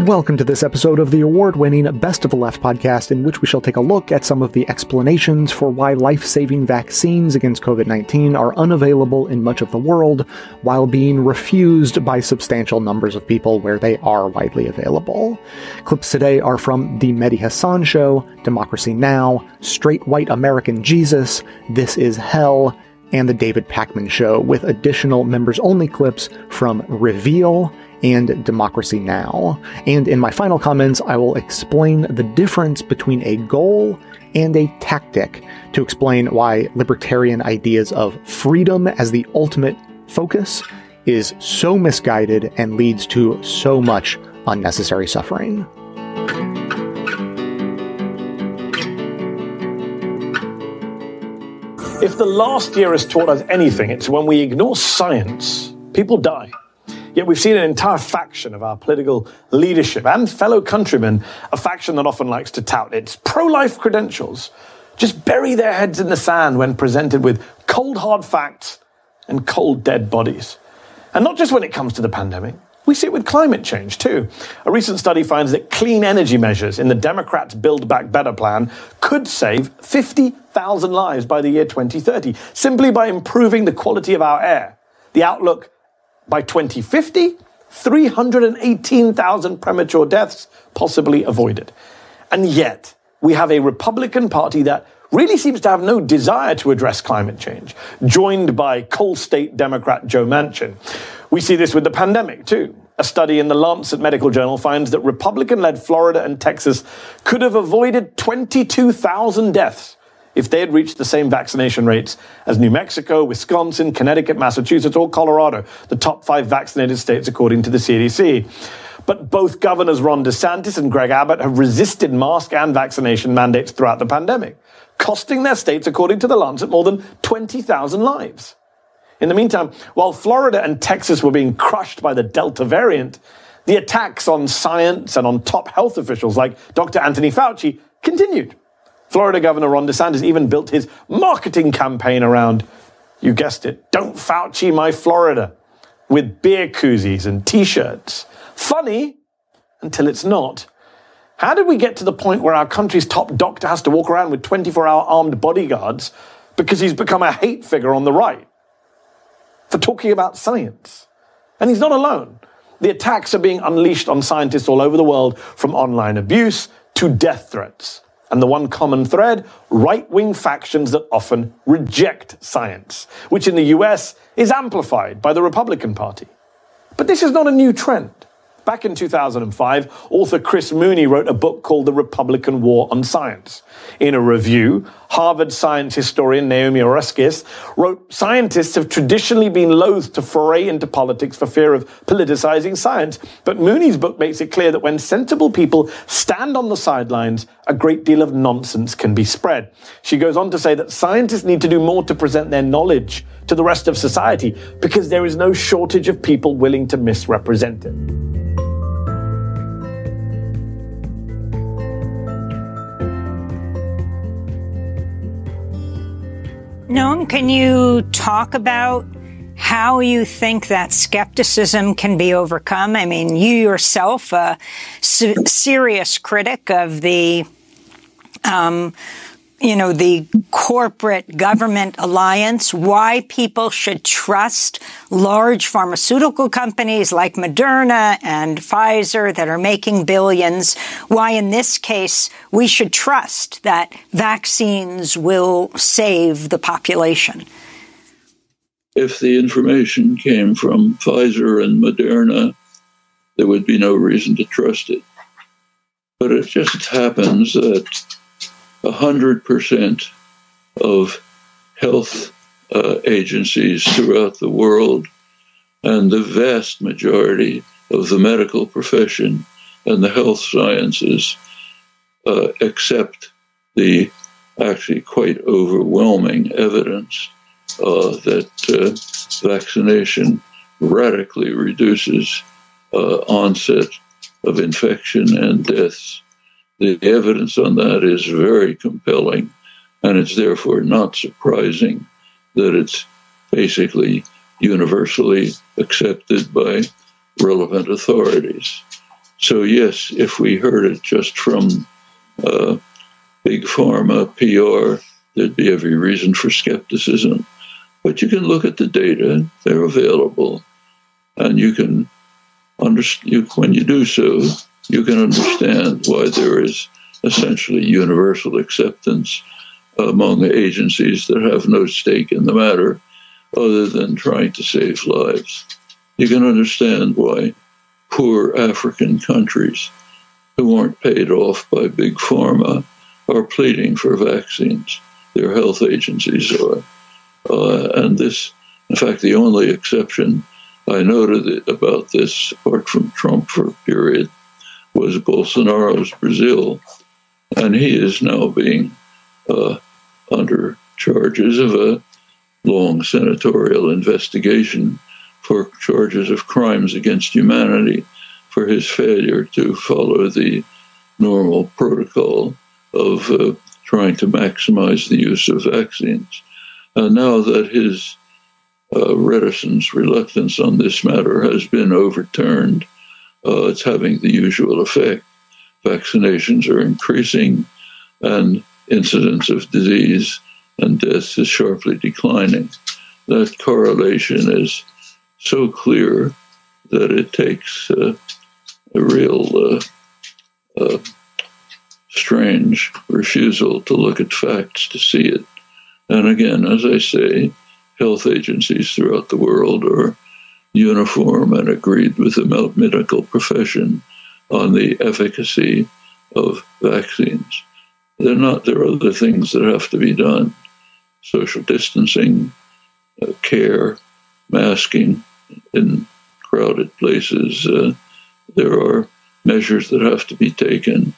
Welcome to this episode of the award winning Best of the Left podcast, in which we shall take a look at some of the explanations for why life saving vaccines against COVID 19 are unavailable in much of the world, while being refused by substantial numbers of people where they are widely available. Clips today are from The Mehdi Hasan Show, Democracy Now!, Straight White American Jesus, This Is Hell, and The David Pakman Show, with additional members only clips from Reveal and Democracy Now! And in my final comments, I will explain the difference between a goal and a tactic to explain why libertarian ideas of freedom as the ultimate focus is so misguided and leads to so much unnecessary suffering. If the last year has taught us anything, it's when we ignore science, people die. Yet we've seen an entire faction of our political leadership and fellow countrymen, a faction that often likes to tout its pro life credentials, just bury their heads in the sand when presented with cold hard facts and cold dead bodies. And not just when it comes to the pandemic. We see it with climate change too. A recent study finds that clean energy measures in the Democrats' Build Back Better plan could save 50,000 lives by the year 2030 simply by improving the quality of our air. The outlook by 2050, 318,000 premature deaths possibly avoided. And yet, we have a Republican Party that really seems to have no desire to address climate change, joined by coal state Democrat Joe Manchin. We see this with the pandemic, too. A study in the Lancet Medical Journal finds that Republican led Florida and Texas could have avoided 22,000 deaths if they had reached the same vaccination rates as New Mexico, Wisconsin, Connecticut, Massachusetts, or Colorado, the top five vaccinated states according to the CDC. But both governors Ron DeSantis and Greg Abbott have resisted mask and vaccination mandates throughout the pandemic, costing their states, according to the Lancet, more than 20,000 lives. In the meantime, while Florida and Texas were being crushed by the Delta variant, the attacks on science and on top health officials like Dr. Anthony Fauci continued. Florida Governor Ron DeSantis even built his marketing campaign around, you guessed it, Don't Fauci My Florida, with beer koozies and t shirts. Funny until it's not. How did we get to the point where our country's top doctor has to walk around with 24 hour armed bodyguards because he's become a hate figure on the right for talking about science? And he's not alone. The attacks are being unleashed on scientists all over the world, from online abuse to death threats and the one common thread right wing factions that often reject science, which in the US is amplified by the Republican Party. But this is not a new trend. Back in 2005, author Chris Mooney wrote a book called The Republican War on Science. In a review, Harvard science historian Naomi Oreskes wrote Scientists have traditionally been loath to foray into politics for fear of politicizing science. But Mooney's book makes it clear that when sensible people stand on the sidelines, a great deal of nonsense can be spread. She goes on to say that scientists need to do more to present their knowledge to the rest of society because there is no shortage of people willing to misrepresent it. Noam, can you talk about how you think that skepticism can be overcome? I mean, you yourself, a serious critic of the um, you know, the corporate government alliance, why people should trust large pharmaceutical companies like Moderna and Pfizer that are making billions, why in this case we should trust that vaccines will save the population. If the information came from Pfizer and Moderna, there would be no reason to trust it. But it just happens that 100% of health uh, agencies throughout the world and the vast majority of the medical profession and the health sciences uh, accept the actually quite overwhelming evidence uh, that uh, vaccination radically reduces uh, onset of infection and deaths the evidence on that is very compelling, and it's therefore not surprising that it's basically universally accepted by relevant authorities. So, yes, if we heard it just from uh, big pharma, PR, there'd be every reason for skepticism. But you can look at the data, they're available, and you can understand, when you do so, you can understand why there is essentially universal acceptance among agencies that have no stake in the matter other than trying to save lives. You can understand why poor African countries who aren't paid off by big pharma are pleading for vaccines. Their health agencies are. Uh, and this, in fact, the only exception I noted about this, apart from Trump for a period, was Bolsonaro's Brazil. And he is now being uh, under charges of a long senatorial investigation for charges of crimes against humanity for his failure to follow the normal protocol of uh, trying to maximize the use of vaccines. And now that his uh, reticence, reluctance on this matter has been overturned, uh, it's having the usual effect. Vaccinations are increasing, and incidence of disease and death is sharply declining. That correlation is so clear that it takes uh, a real uh, uh, strange refusal to look at facts to see it. And again, as I say, health agencies throughout the world are uniform and agreed with the medical profession on the efficacy of vaccines. They're not, there are other things that have to be done social distancing, uh, care, masking in crowded places. Uh, there are measures that have to be taken.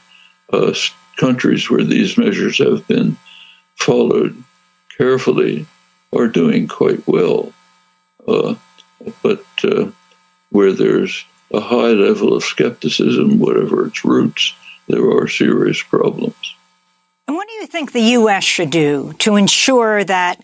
Uh, countries where these measures have been followed carefully are doing quite well. But uh, where there's a high level of skepticism, whatever its roots, there are serious problems. And what do you think the U.S. should do to ensure that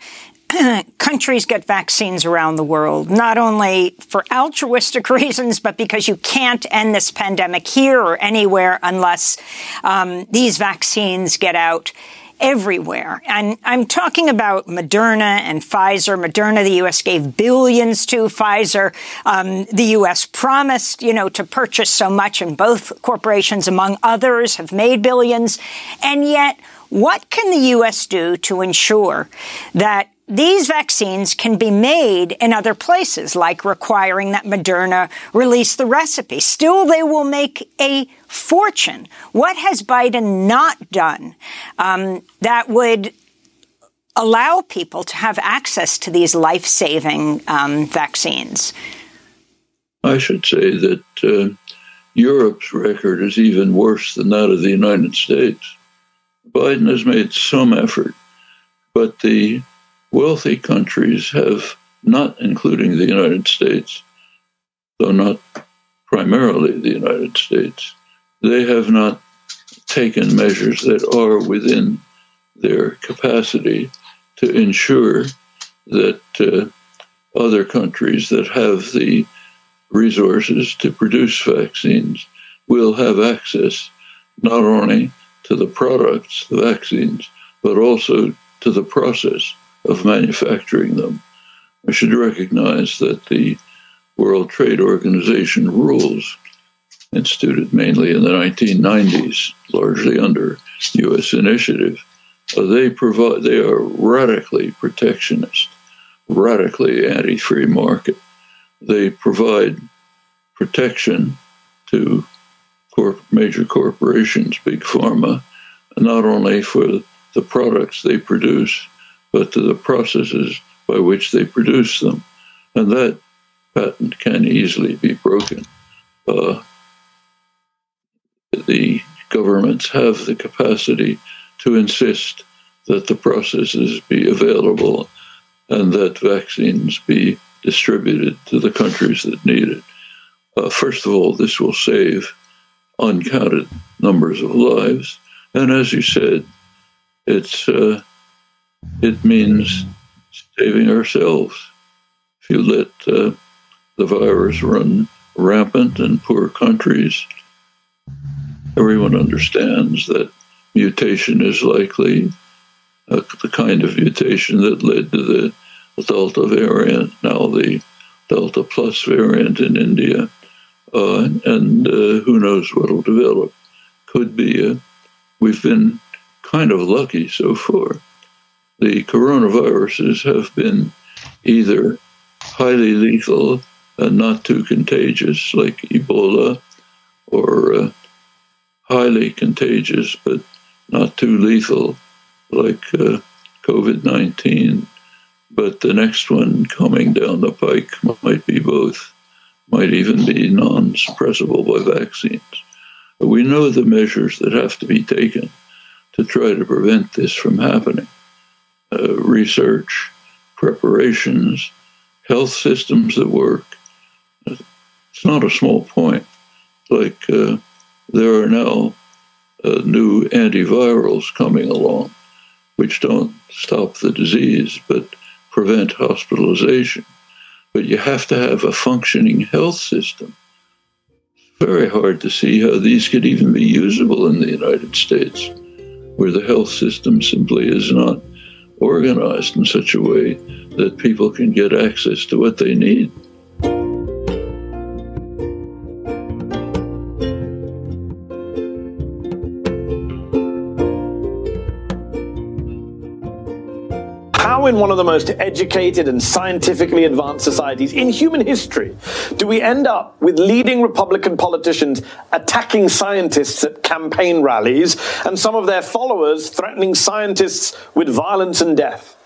countries get vaccines around the world, not only for altruistic reasons, but because you can't end this pandemic here or anywhere unless um, these vaccines get out everywhere. And I'm talking about Moderna and Pfizer. Moderna, the U.S. gave billions to. Pfizer, um, the U.S. promised, you know, to purchase so much, and both corporations, among others, have made billions. And yet, what can the U.S. do to ensure that these vaccines can be made in other places, like requiring that Moderna release the recipe. Still, they will make a fortune. What has Biden not done um, that would allow people to have access to these life saving um, vaccines? I should say that uh, Europe's record is even worse than that of the United States. Biden has made some effort, but the wealthy countries have not, including the United States, though not primarily the United States, they have not taken measures that are within their capacity to ensure that uh, other countries that have the resources to produce vaccines will have access not only to the products, the vaccines, but also to the process of manufacturing them. I should recognize that the World Trade Organization rules, instituted mainly in the 1990s, largely under U.S. initiative, they provide they are radically protectionist, radically anti-free market. They provide protection to corp- major corporations, big pharma, not only for the products they produce, but to the processes by which they produce them. And that patent can easily be broken. Uh, the governments have the capacity to insist that the processes be available and that vaccines be distributed to the countries that need it. Uh, first of all, this will save uncounted numbers of lives. And as you said, it's uh, it means saving ourselves. If you let uh, the virus run rampant in poor countries, everyone understands that mutation is likely, uh, the kind of mutation that led to the Delta variant, now the Delta Plus variant in India, uh, and uh, who knows what will develop. Could be. A, we've been kind of lucky so far. The coronaviruses have been either highly lethal and not too contagious, like Ebola, or uh, highly contagious but not too lethal, like uh, COVID 19. But the next one coming down the pike might be both, might even be non suppressible by vaccines. But we know the measures that have to be taken to try to prevent this from happening uh, research, preparations, health systems that work. It's not a small point. Like uh, there are now uh, new antivirals coming along, which don't stop the disease but prevent hospitalization. But you have to have a functioning health system. It's very hard to see how these could even be usable in the United States, where the health system simply is not organized in such a way that people can get access to what they need. In one of the most educated and scientifically advanced societies in human history, do we end up with leading Republican politicians attacking scientists at campaign rallies and some of their followers threatening scientists with violence and death?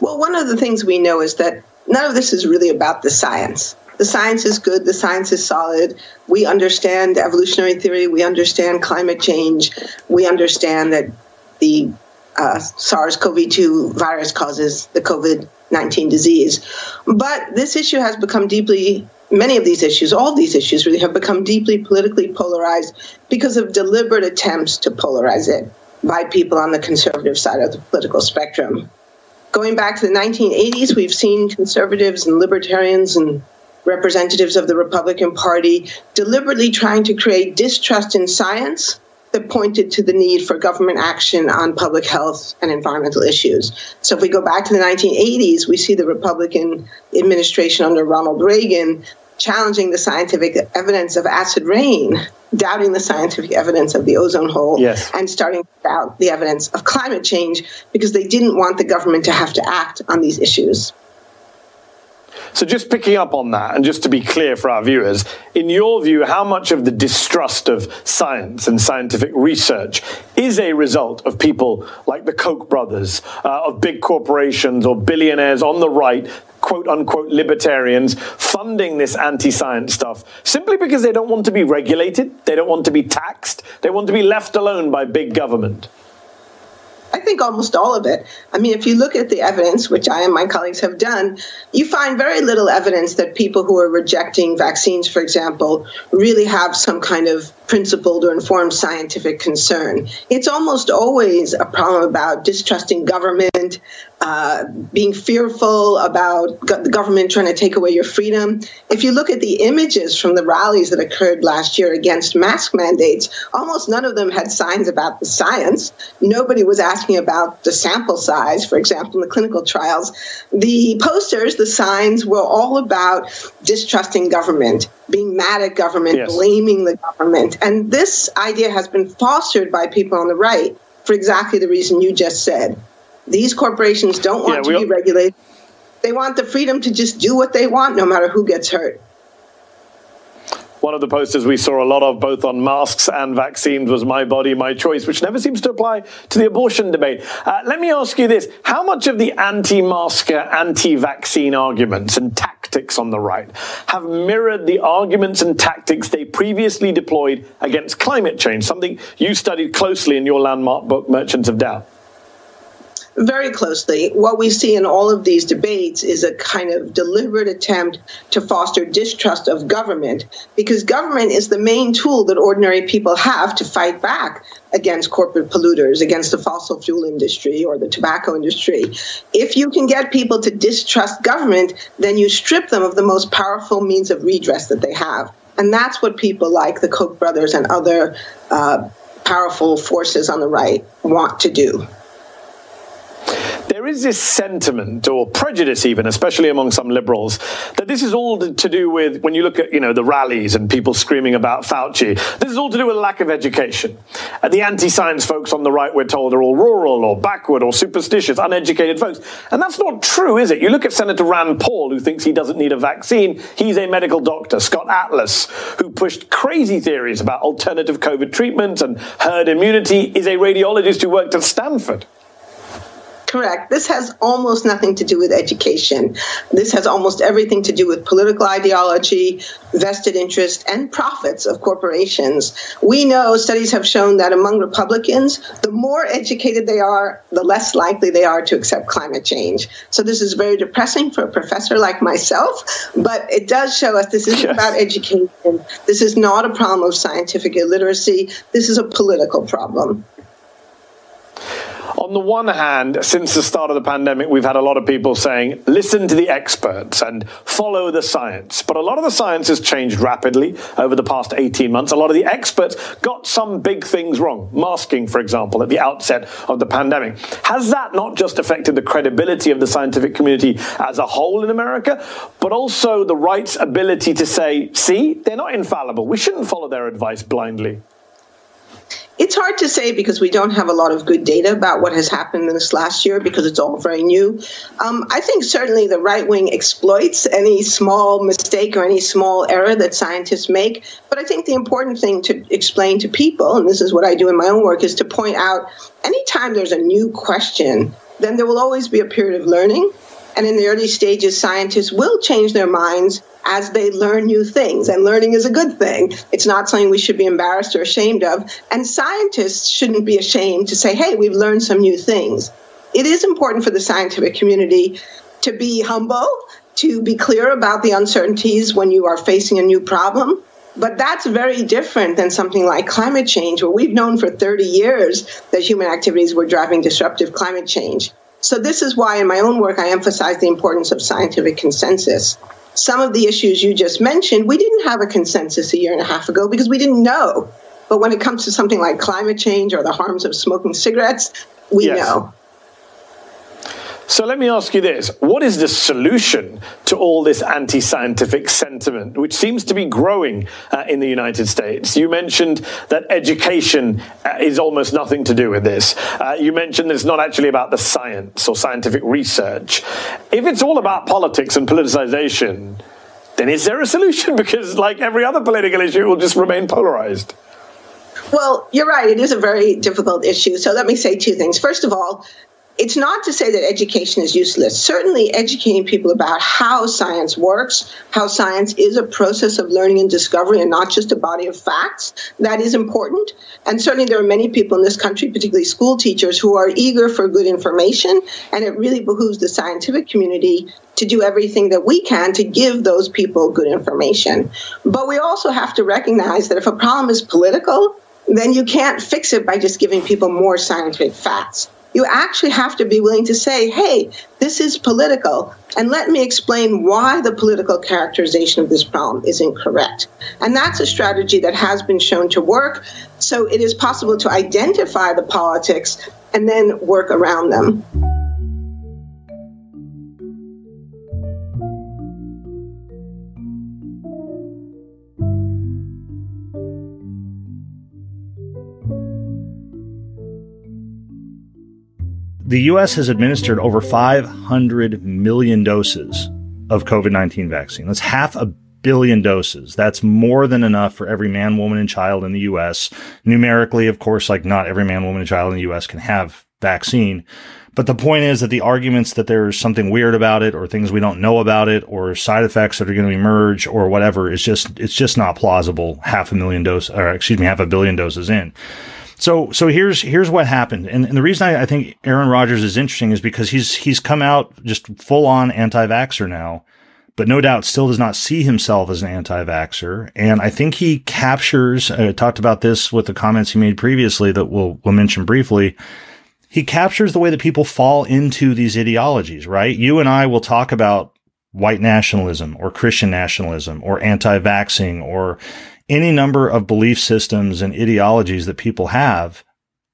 Well, one of the things we know is that none of this is really about the science. The science is good, the science is solid. We understand evolutionary theory, we understand climate change, we understand that the uh, SARS CoV 2 virus causes the COVID 19 disease. But this issue has become deeply, many of these issues, all these issues really have become deeply politically polarized because of deliberate attempts to polarize it by people on the conservative side of the political spectrum. Going back to the 1980s, we've seen conservatives and libertarians and representatives of the Republican Party deliberately trying to create distrust in science that pointed to the need for government action on public health and environmental issues. So, if we go back to the 1980s, we see the Republican administration under Ronald Reagan challenging the scientific evidence of acid rain, doubting the scientific evidence of the ozone hole, yes. and starting to doubt the evidence of climate change because they didn't want the government to have to act on these issues. So, just picking up on that, and just to be clear for our viewers, in your view, how much of the distrust of science and scientific research is a result of people like the Koch brothers, uh, of big corporations or billionaires on the right, quote unquote libertarians, funding this anti science stuff simply because they don't want to be regulated, they don't want to be taxed, they want to be left alone by big government? I think almost all of it. I mean, if you look at the evidence, which I and my colleagues have done, you find very little evidence that people who are rejecting vaccines, for example, really have some kind of principled or informed scientific concern. It's almost always a problem about distrusting government, uh, being fearful about go- the government trying to take away your freedom. If you look at the images from the rallies that occurred last year against mask mandates, almost none of them had signs about the science. Nobody was asking about the sample size, for example, in the clinical trials. The posters, the signs were all about distrusting government, being mad at government, yes. blaming the government. And this idea has been fostered by people on the right for exactly the reason you just said. These corporations don't want yeah, to be regulated. They want the freedom to just do what they want, no matter who gets hurt. One of the posters we saw a lot of, both on masks and vaccines, was My Body, My Choice, which never seems to apply to the abortion debate. Uh, let me ask you this How much of the anti masker, anti vaccine arguments and tactics on the right have mirrored the arguments and tactics they previously deployed against climate change, something you studied closely in your landmark book, Merchants of Doubt? Very closely. What we see in all of these debates is a kind of deliberate attempt to foster distrust of government because government is the main tool that ordinary people have to fight back against corporate polluters, against the fossil fuel industry or the tobacco industry. If you can get people to distrust government, then you strip them of the most powerful means of redress that they have. And that's what people like the Koch brothers and other uh, powerful forces on the right want to do there is this sentiment or prejudice even, especially among some liberals, that this is all to do with when you look at, you know, the rallies and people screaming about Fauci, this is all to do with lack of education. Uh, the anti-science folks on the right, we're told, are all rural or backward or superstitious, uneducated folks. And that's not true, is it? You look at Senator Rand Paul, who thinks he doesn't need a vaccine. He's a medical doctor. Scott Atlas, who pushed crazy theories about alternative COVID treatment and herd immunity, is a radiologist who worked at Stanford. Correct. This has almost nothing to do with education. This has almost everything to do with political ideology, vested interest, and profits of corporations. We know studies have shown that among Republicans, the more educated they are, the less likely they are to accept climate change. So this is very depressing for a professor like myself, but it does show us this isn't yes. about education. This is not a problem of scientific illiteracy. This is a political problem on the one hand, since the start of the pandemic, we've had a lot of people saying, listen to the experts and follow the science. But a lot of the science has changed rapidly over the past 18 months. A lot of the experts got some big things wrong. Masking, for example, at the outset of the pandemic. Has that not just affected the credibility of the scientific community as a whole in America, but also the right's ability to say, see, they're not infallible. We shouldn't follow their advice blindly. It's hard to say because we don't have a lot of good data about what has happened in this last year because it's all very new. Um, I think certainly the right wing exploits any small mistake or any small error that scientists make. But I think the important thing to explain to people, and this is what I do in my own work, is to point out anytime there's a new question, then there will always be a period of learning. And in the early stages, scientists will change their minds as they learn new things. And learning is a good thing. It's not something we should be embarrassed or ashamed of. And scientists shouldn't be ashamed to say, hey, we've learned some new things. It is important for the scientific community to be humble, to be clear about the uncertainties when you are facing a new problem. But that's very different than something like climate change, where we've known for 30 years that human activities were driving disruptive climate change. So, this is why in my own work I emphasize the importance of scientific consensus some of the issues you just mentioned, we didn't have a consensus a year and a half ago because we didn't know. But when it comes to something like climate change or the harms of smoking cigarettes, we yes. know. So let me ask you this. What is the solution to all this anti scientific sentiment, which seems to be growing uh, in the United States? You mentioned that education uh, is almost nothing to do with this. Uh, you mentioned that it's not actually about the science or scientific research. If it's all about politics and politicization, then is there a solution? Because, like every other political issue, it will just remain polarized. Well, you're right. It is a very difficult issue. So let me say two things. First of all, it's not to say that education is useless. Certainly, educating people about how science works, how science is a process of learning and discovery and not just a body of facts, that is important. And certainly, there are many people in this country, particularly school teachers, who are eager for good information. And it really behooves the scientific community to do everything that we can to give those people good information. But we also have to recognize that if a problem is political, then you can't fix it by just giving people more scientific facts you actually have to be willing to say, hey, this is political, and let me explain why the political characterization of this problem is incorrect. And that's a strategy that has been shown to work. So it is possible to identify the politics and then work around them. The U.S. has administered over 500 million doses of COVID 19 vaccine. That's half a billion doses. That's more than enough for every man, woman, and child in the U.S. Numerically, of course, like not every man, woman, and child in the U.S. can have vaccine. But the point is that the arguments that there's something weird about it or things we don't know about it or side effects that are going to emerge or whatever is just, it's just not plausible half a million doses, or excuse me, half a billion doses in. So, so here's here's what happened, and, and the reason I, I, think Aaron Rodgers is interesting is because he's he's come out just full on anti-vaxer now, but no doubt still does not see himself as an anti-vaxer, and I think he captures. I uh, talked about this with the comments he made previously that we'll we'll mention briefly. He captures the way that people fall into these ideologies, right? You and I will talk about white nationalism or Christian nationalism or anti-vaxxing or any number of belief systems and ideologies that people have.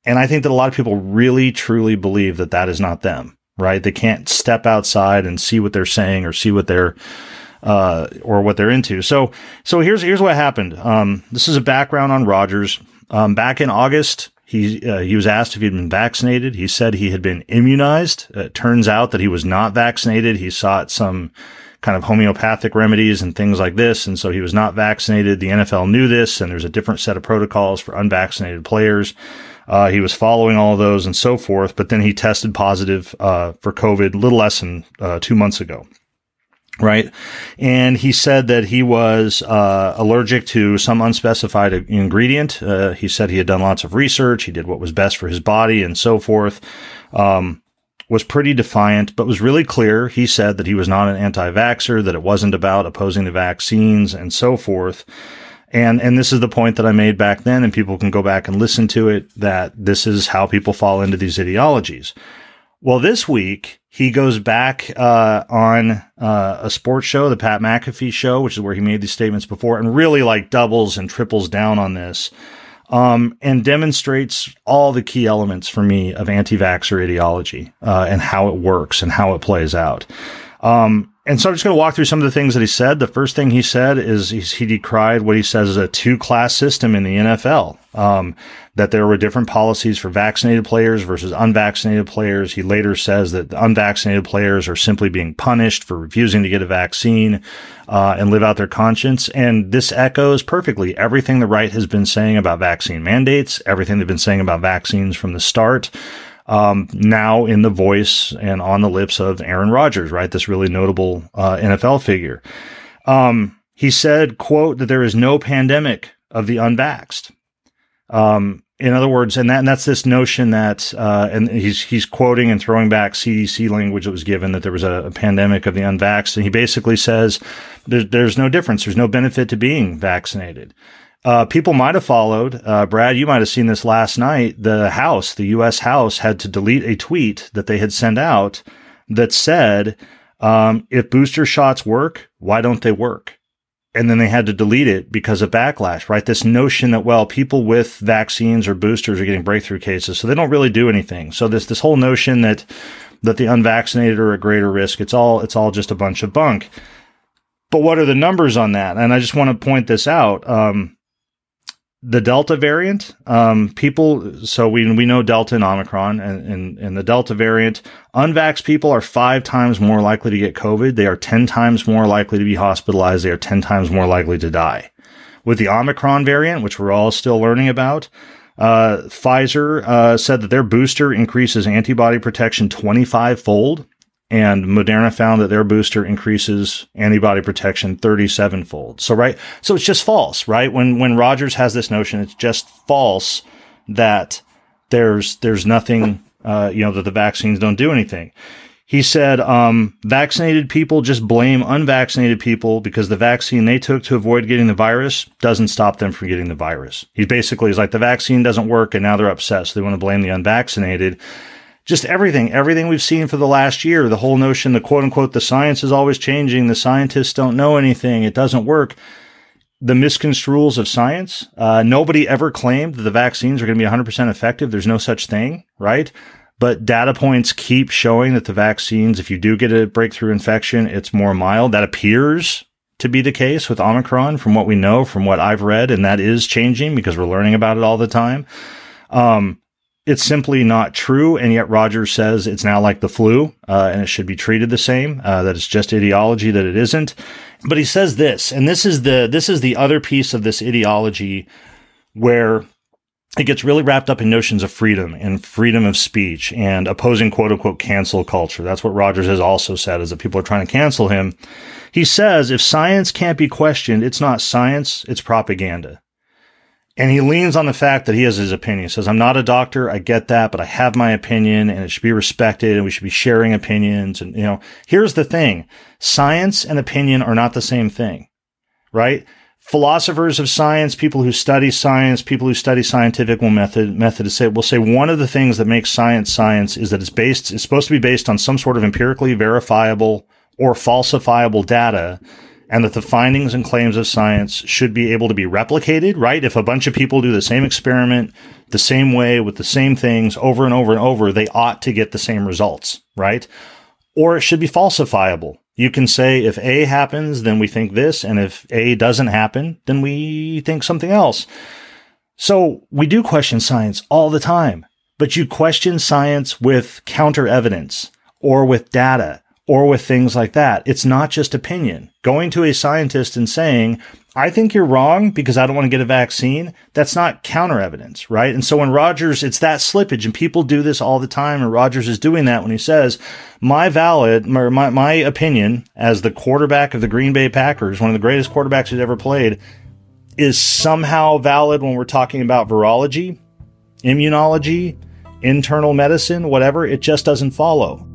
And I think that a lot of people really truly believe that that is not them, right? They can't step outside and see what they're saying or see what they're, uh, or what they're into. So, so here's, here's what happened. Um, this is a background on Rodgers. Um, back in August, he uh, he was asked if he'd been vaccinated. He said he had been immunized. It turns out that he was not vaccinated. He sought some kind of homeopathic remedies and things like this, and so he was not vaccinated. The NFL knew this, and there's a different set of protocols for unvaccinated players. Uh, he was following all of those and so forth, but then he tested positive uh, for COVID a little less than uh, two months ago right? And he said that he was uh, allergic to some unspecified ingredient. Uh, he said he had done lots of research. He did what was best for his body and so forth. Um, was pretty defiant, but was really clear. He said that he was not an anti-vaxxer, that it wasn't about opposing the vaccines and so forth. And, and this is the point that I made back then, and people can go back and listen to it, that this is how people fall into these ideologies. Well, this week he goes back uh, on uh, a sports show, the Pat McAfee show, which is where he made these statements before, and really like doubles and triples down on this, um, and demonstrates all the key elements for me of anti-vaxxer ideology uh, and how it works and how it plays out. Um, and so I'm just going to walk through some of the things that he said. The first thing he said is he decried what he says is a two class system in the NFL. Um, that there were different policies for vaccinated players versus unvaccinated players. He later says that unvaccinated players are simply being punished for refusing to get a vaccine uh, and live out their conscience. And this echoes perfectly everything the right has been saying about vaccine mandates, everything they've been saying about vaccines from the start um, now in the voice and on the lips of Aaron Rodgers, right? This really notable uh, NFL figure. Um, he said, quote, that there is no pandemic of the unvaxxed. Um, in other words, and that and that's this notion that, uh, and he's he's quoting and throwing back CDC language that was given that there was a, a pandemic of the unvaxxed, and he basically says there's there's no difference, there's no benefit to being vaccinated. Uh, people might have followed. Uh, Brad, you might have seen this last night. The House, the U.S. House, had to delete a tweet that they had sent out that said, um, "If booster shots work, why don't they work?" And then they had to delete it because of backlash. Right? This notion that well, people with vaccines or boosters are getting breakthrough cases, so they don't really do anything. So this this whole notion that that the unvaccinated are at greater risk, it's all it's all just a bunch of bunk. But what are the numbers on that? And I just want to point this out. Um, the Delta variant, um, people, so we, we know Delta and Omicron and, and, and the Delta variant, unvaxxed people are five times more likely to get COVID. They are 10 times more likely to be hospitalized. They are 10 times more likely to die. With the Omicron variant, which we're all still learning about, uh, Pfizer uh, said that their booster increases antibody protection 25 fold and Moderna found that their booster increases antibody protection 37 fold. So, right. So it's just false, right? When, when Rodgers has this notion, it's just false that there's, there's nothing, uh, you know, that the vaccines don't do anything. He said, um, vaccinated people just blame unvaccinated people because the vaccine they took to avoid getting the virus doesn't stop them from getting the virus. He basically is like, the vaccine doesn't work and now they're upset. So they want to blame the unvaccinated just everything, everything we've seen for the last year, the whole notion, the quote unquote, the science is always changing. The scientists don't know anything. It doesn't work. The misconstruals of science. Uh, nobody ever claimed that the vaccines are going to be 100% effective. There's no such thing, right? But data points keep showing that the vaccines, if you do get a breakthrough infection, it's more mild. That appears to be the case with Omicron from what we know, from what I've read. And that is changing because we're learning about it all the time. Um, it's simply not true. And yet Rodgers says it's now like the flu, uh, and it should be treated the same, uh, that it's just ideology, that it isn't. But he says this, and this is the, this is the other piece of this ideology where it gets really wrapped up in notions of freedom and freedom of speech and opposing quote unquote cancel culture. That's what Rodgers has also said is that people are trying to cancel him. He says if science can't be questioned, it's not science, it's propaganda. And he leans on the fact that he has his opinion. He says, I'm not a doctor. I get that, but I have my opinion and it should be respected and we should be sharing opinions. And, you know, here's the thing. Science and opinion are not the same thing, right? Philosophers of science, people who study science, people who study scientific method, method to say, will say one of the things that makes science science is that it's based, it's supposed to be based on some sort of empirically verifiable or falsifiable data and that the findings and claims of science should be able to be replicated, right? If a bunch of people do the same experiment the same way with the same things over and over and over, they ought to get the same results, right? Or it should be falsifiable. You can say if A happens, then we think this, and if A doesn't happen, then we think something else. So we do question science all the time, but you question science with counter evidence or with data or with things like that. It's not just opinion. Going to a scientist and saying, I think you're wrong because I don't want to get a vaccine. That's not counter evidence, right? And so when Rodgers, it's that slippage and people do this all the time. And Rodgers is doing that when he says, my valid, my, my opinion as the quarterback of the Green Bay Packers, one of the greatest quarterbacks who's ever played is somehow valid when we're talking about virology, immunology, internal medicine, whatever. It just doesn't follow.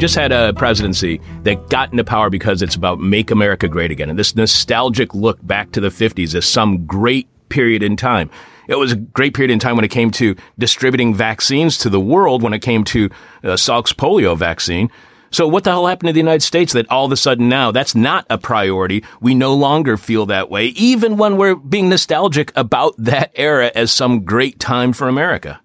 Just had a presidency that got into power because it's about make America great again. And this nostalgic look back to the 50s as some great period in time. It was a great period in time when it came to distributing vaccines to the world, when it came to uh, Salk's polio vaccine. So what the hell happened to the United States that all of a sudden now that's not a priority? We no longer feel that way, even when we're being nostalgic about that era as some great time for America.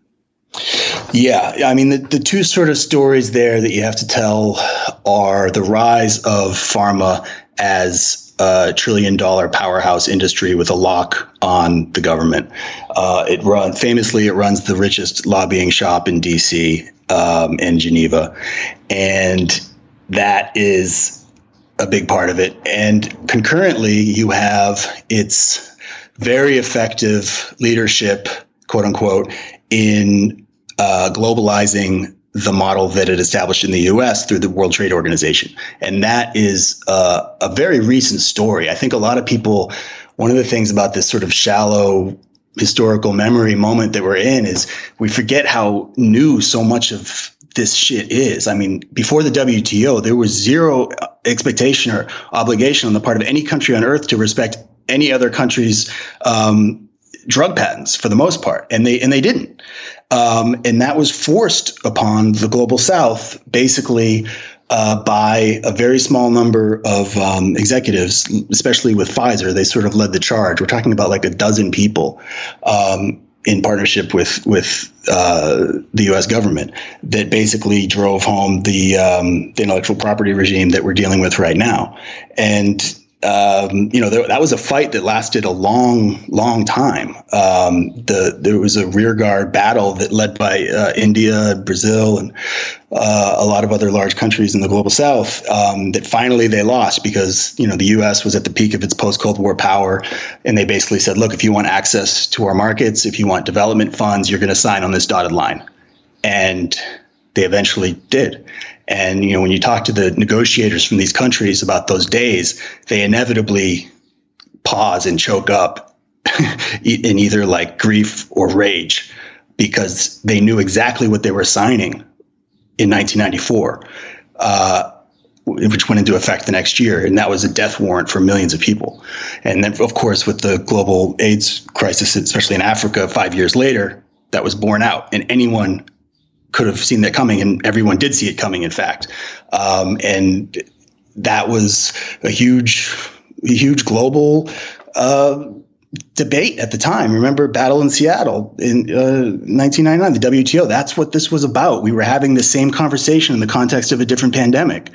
Yeah, I mean the, the two sort of stories there that you have to tell are the rise of pharma as a trillion dollar powerhouse industry with a lock on the government. Uh, it run famously it runs the richest lobbying shop in D.C. Um, and Geneva, and that is a big part of it. And concurrently, you have its very effective leadership, quote unquote, in uh, globalizing the model that it established in the US through the World Trade Organization. And that is uh, a very recent story. I think a lot of people, one of the things about this sort of shallow historical memory moment that we're in is we forget how new so much of this shit is. I mean, before the WTO, there was zero expectation or obligation on the part of any country on earth to respect any other country's um, drug patents for the most part, and they and they didn't. Um, and that was forced upon the global south basically uh, by a very small number of um, executives, especially with Pfizer. They sort of led the charge. We're talking about like a dozen people. Um, in partnership with with uh, the U.S. government, that basically drove home the um, the intellectual property regime that we're dealing with right now, and um, you know, there, that was a fight that lasted a long, long time. Um, the, there was a rearguard battle that led by uh, India, Brazil, and uh, a lot of other large countries in the global south um, that finally they lost because, you know, the U.S. was at the peak of its post-Cold War power. And they basically said, look, if you want access to our markets, if you want development funds, you're going to sign on this dotted line. And they eventually did. And you know, when you talk to the negotiators from these countries about those days, they inevitably pause and choke up in either like grief or rage because they knew exactly what they were signing in 1994, uh, which went into effect the next year, and that was a death warrant for millions of people. And then, of course, with the global AIDS crisis, especially in Africa, five years later, that was borne out, and anyone could have seen that coming, and everyone did see it coming. In fact, um, and that was a huge, huge global uh, debate at the time. Remember Battle in Seattle in uh, 1999, the WTO. That's what this was about. We were having the same conversation in the context of a different pandemic.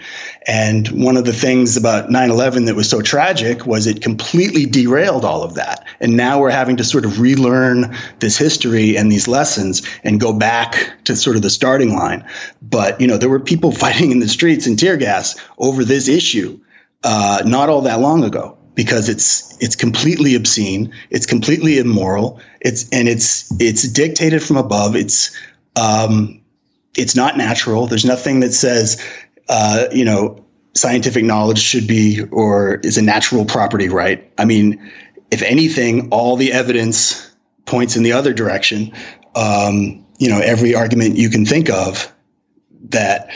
And one of the things about 9/11 that was so tragic was it completely derailed all of that. And now we're having to sort of relearn this history and these lessons and go back to sort of the starting line. But you know, there were people fighting in the streets and tear gas over this issue uh, not all that long ago because it's it's completely obscene, it's completely immoral, it's and it's it's dictated from above. It's um, it's not natural. There's nothing that says uh, you know scientific knowledge should be or is a natural property right. I mean, if anything, all the evidence points in the other direction. Um, you know, every argument you can think of that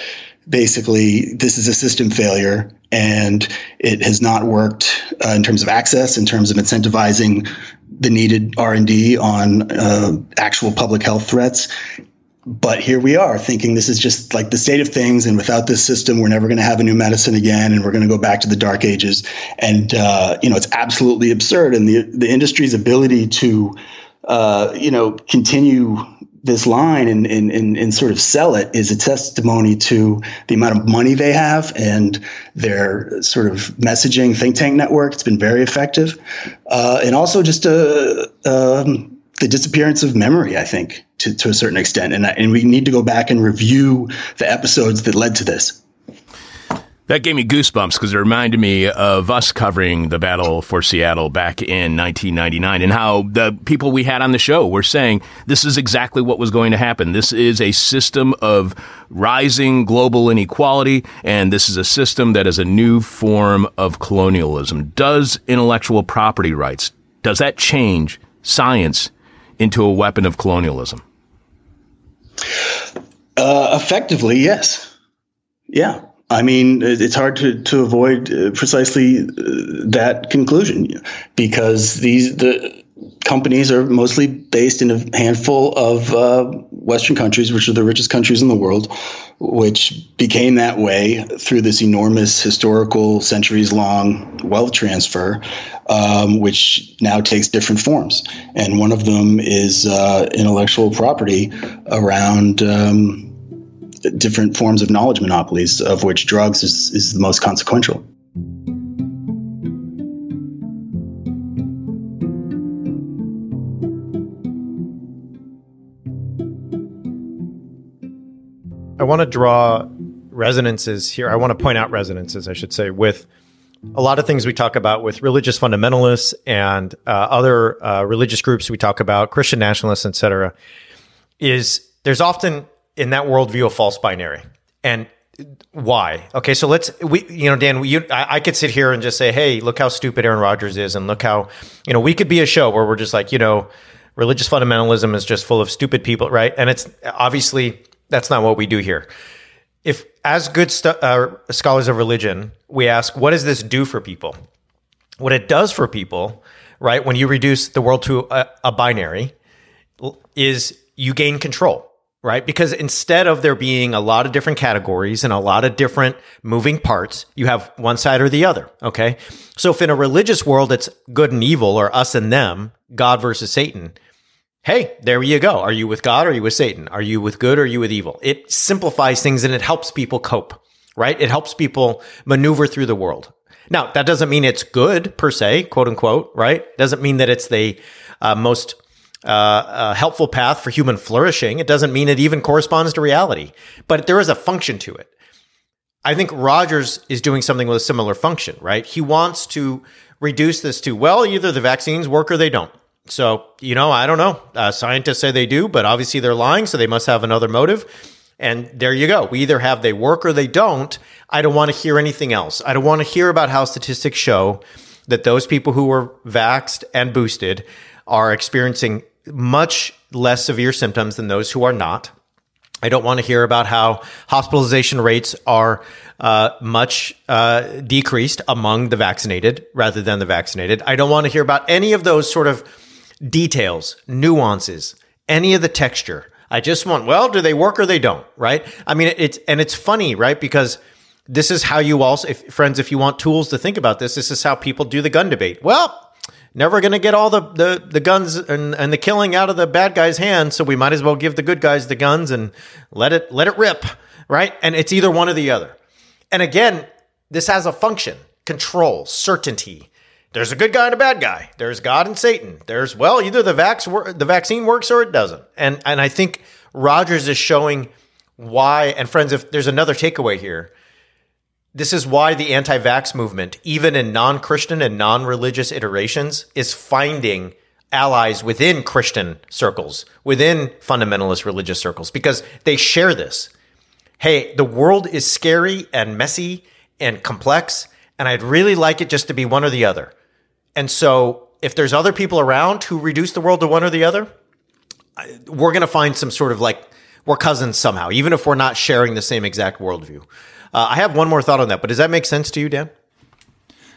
basically this is a system failure and it has not worked uh, in terms of access, in terms of incentivizing the needed R and D on uh, actual public health threats. But here we are thinking this is just like the state of things, and without this system, we're never going to have a new medicine again, and we're going to go back to the dark ages. And uh, you know, it's absolutely absurd. And the the industry's ability to uh, you know continue this line and, and, and, and, sort of sell it is a testimony to the amount of money they have and their sort of messaging think tank network. It's been very effective. Uh, and also just a, um, the disappearance of memory, I think, to, to a certain extent. And, and we need to go back and review the episodes that led to this. That gave me goosebumps because it reminded me of us covering the battle for Seattle back in 1999 and how the people we had on the show were saying this is exactly what was going to happen. This is a system of rising global inequality, and this is a system that is a new form of colonialism. Does intellectual property rights, does that change science into a weapon of colonialism? Uh, effectively, yes. Yeah. I mean, it's hard to, to avoid uh, precisely uh, that conclusion because these the companies are mostly based in a handful of uh, Western countries, which are the richest countries in the world, which became that way through this enormous historical, centuries long wealth transfer, um, which now takes different forms. And one of them is uh, intellectual property around. Um, different forms of knowledge monopolies, of which drugs is, is the most consequential. I want to draw resonances here. I want to point out resonances, I should say, with a lot of things we talk about with religious fundamentalists and uh, other uh, religious groups we talk about, Christian nationalists, etc. Is there's often in that worldview a false binary. And why? Okay, so let's we you know Dan, we, I, I, could sit here and just say, hey, look how stupid Aaron Rodgers is, and look how you know we could be a show where we're just like you know religious fundamentalism is just full of stupid people, right? And it's obviously that's not what we do here. If as good uh, scholars of religion, we ask, what does this do for people? What it does for people, right? When you reduce the world to a, a binary, is you gain control right? Because instead of there being a lot of different categories and a lot of different moving parts, you have one side or the other. Okay. So if in a religious world it's good and evil or us and them, God versus Satan, hey, there you go. Are you with God or are you with Satan? Are you with good or are you with evil? It simplifies things and it helps people cope, right? It helps people maneuver through the world. Now, that doesn't mean it's good per se, quote unquote, right? Doesn't mean that it's the uh, most uh, a helpful path for human flourishing. It doesn't mean it even corresponds to reality, but there is a function to it. I think Rodgers is doing something with a similar function, right? He wants to reduce this to, well, either the vaccines work or they don't. So, you know, I don't know. Uh, scientists say they do, but obviously they're lying, so they must have another motive. And there you go. We either have they work or they don't. I don't want to hear anything else. I don't want to hear about how statistics show that those people who were vaxed and boosted are experiencing much less severe symptoms than those who are not. I don't want to hear about how hospitalization rates are uh, much uh, decreased among the vaccinated rather than the vaccinated. I don't want to hear about any of those sort of details, nuances, any of the texture. I just want, well, do they work or they don't, right? I mean, it's, and it's funny, right? Because this is how you also, if, friends, if you want tools to think about this, this is how people do the gun debate. Well, never going to get all the, the, the guns and, and the killing out of the bad guys' hands. So we might as well give the good guys the guns and let it, let it rip. Right. And it's either one or the other. And again, this has a function, control, certainty. There's a good guy and a bad guy. There's God and Satan. There's, well, either the vax, the vaccine works or it doesn't. And, and I think Rodgers is showing why, and friends, if there's another takeaway here, this is why the anti vax movement, even in non Christian and non religious iterations, is finding allies within Christian circles, within fundamentalist religious circles, because they share this. Hey, the world is scary and messy and complex, and I'd really like it just to be one or the other. And so, if there's other people around who reduce the world to one or the other, we're going to find some sort of like we're cousins somehow, even if we're not sharing the same exact worldview. Uh, I have one more thought on that, but does that make sense to you, Dan?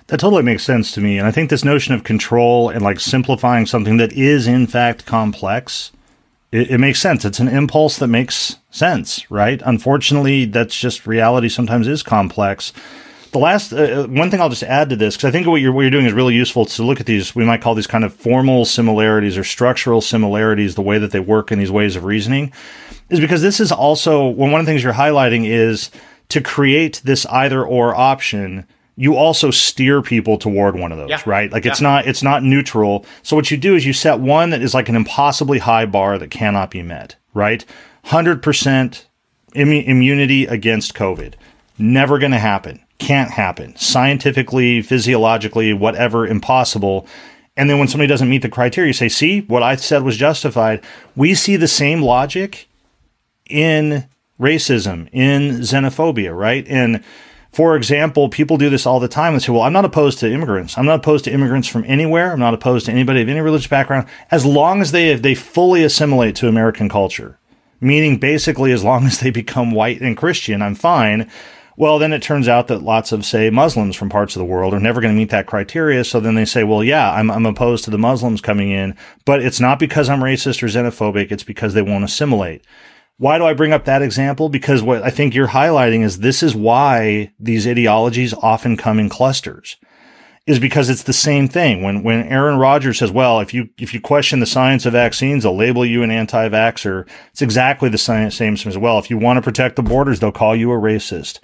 That totally makes sense to me. And I think this notion of control and like simplifying something that is in fact complex, it, it, makes sense. It's an impulse that makes sense, right? Unfortunately, that's just reality sometimes is complex. The last uh, uh one thing I'll just add to this, because I think what you're, what you're doing is really useful to look at these, we might call these kind of formal similarities or structural similarities, the way that they work in these ways of reasoning, is because this is also, well, one of the things you're highlighting is to create this either or option you also steer people toward one of those, yeah. right? Like yeah. it's not it's not neutral. So what you do is you set one that is like an impossibly high bar that cannot be met, right? 100% immunity against COVID. Never going to happen. Can't happen. Scientifically, physiologically, whatever, impossible. And then when somebody doesn't meet the criteria, you say, "See, what I said was justified." We see the same logic in racism, in xenophobia, right? And for example, people do this all the time and say, well, I'm not opposed to immigrants. I'm not opposed to immigrants from anywhere. I'm not opposed to anybody of any religious background, as long as they, they fully assimilate to American culture. Meaning basically, as long as they become white and Christian, I'm fine. Well, then it turns out that lots of, say, Muslims from parts of the world are never going to meet that criteria. So then they say, well, yeah, I'm, I'm opposed to the Muslims coming in, but it's not because I'm racist or xenophobic. It's because they won't assimilate. Why do I bring up that example? Because what I think you're highlighting is this is why these ideologies often come in clusters. Is because it's the same thing. When when Aaron Rodgers says, "Well, if you if you question the science of vaccines, they'll label you an anti-vaxxer," it's exactly the same same as well. If you want to protect the borders, they'll call you a racist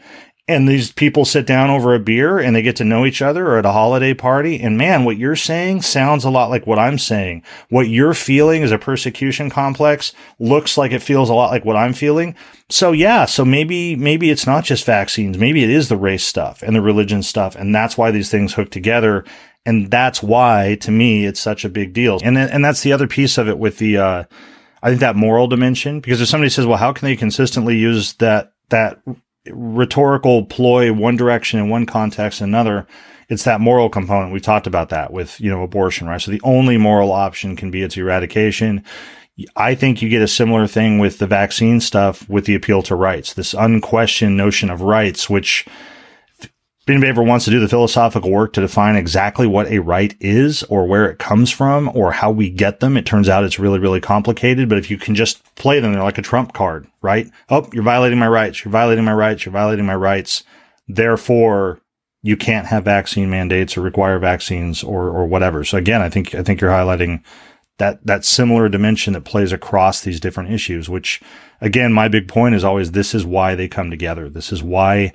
and these people sit down over a beer and they get to know each other or at a holiday party. And man, what you're saying sounds a lot like what I'm saying. What you're feeling is a persecution complex looks like it feels a lot like what I'm feeling. So yeah, so maybe, maybe it's not just vaccines. Maybe it is the race stuff and the religion stuff. And that's why these things hook together. And that's why to me, it's such a big deal. And then, and that's the other piece of it with the, uh, I think that moral dimension, because if somebody says, well, how can they consistently use that, that rhetorical ploy one direction in one context and another it's that moral component. We talked about that with you know abortion right? So the only moral option can be its eradication. I think you get a similar thing with the vaccine stuff with the appeal to rights. This unquestioned notion of rights which ever wants to do the philosophical work to define exactly what a right is or where it comes from or how we get them, it turns out it's really, really complicated. But if you can just play them, they're like a trump card, right? Oh, you're violating my rights. You're violating my rights. You're violating my rights. Therefore, you can't have vaccine mandates or require vaccines or, or whatever. So again, I think, I think you're highlighting that, that similar dimension that plays across these different issues, which again, my big point is always this is why they come together. This is why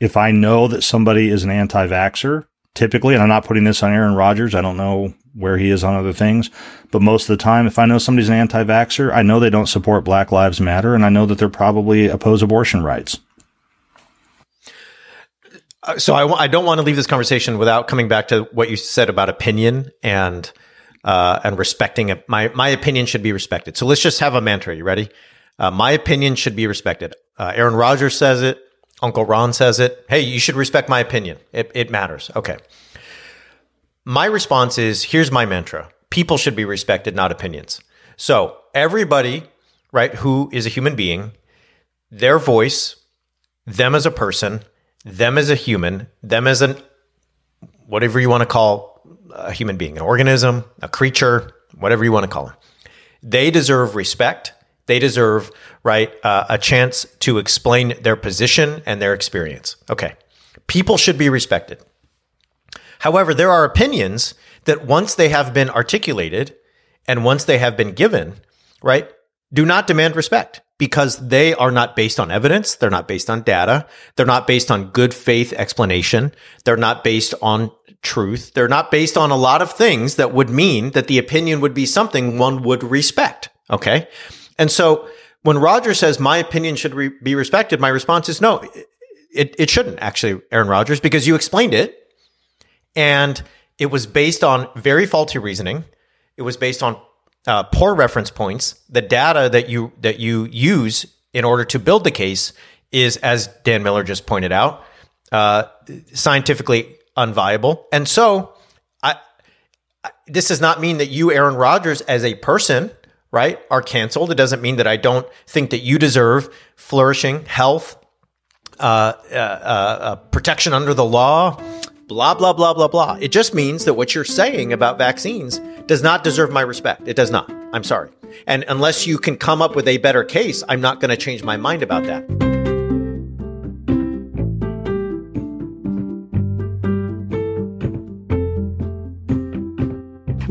if I know that somebody is an anti vaxxer, typically, and I'm not putting this on Aaron Rodgers, I don't know where he is on other things, but most of the time, if I know somebody's an anti vaxxer, I know they don't support Black Lives Matter, and I know that they're probably oppose abortion rights. Uh, so I w- I don't want to leave this conversation without coming back to what you said about opinion and uh, and respecting it. My my opinion should be respected. So let's just have a mantra. You ready? Uh, my opinion should be respected. Uh, Aaron Rodgers says it. Uncle Ron says it. Hey, you should respect my opinion. It, it matters. Okay. My response is here's my mantra people should be respected, not opinions. So, everybody, right, who is a human being, their voice, them as a person, them as a human, them as an whatever you want to call a human being, an organism, a creature, whatever you want to call them, they deserve respect they deserve, right, uh, a chance to explain their position and their experience. Okay. People should be respected. However, there are opinions that once they have been articulated and once they have been given, right, do not demand respect because they are not based on evidence. They're not based on data. They're not based on good faith explanation. They're not based on truth. They're not based on a lot of things that would mean that the opinion would be something one would respect. Okay. And so when Roger says my opinion should re- be respected, my response is no, it, it shouldn't actually, Aaron Rodgers, because you explained it and it was based on very faulty reasoning. It was based on uh, poor reference points. The data that you that you use in order to build the case is, as Dan Miller just pointed out, uh, scientifically unviable. And so, I, I, this does not mean that you, Aaron Rodgers, as a person, right, are canceled. It doesn't mean that I don't think that you deserve flourishing health, uh, uh, uh, uh protection under the law, blah, blah, blah, blah, blah. It just means that what you're saying about vaccines does not deserve my respect. It does not. I'm sorry. And unless you can come up with a better case, I'm not going to change my mind about that.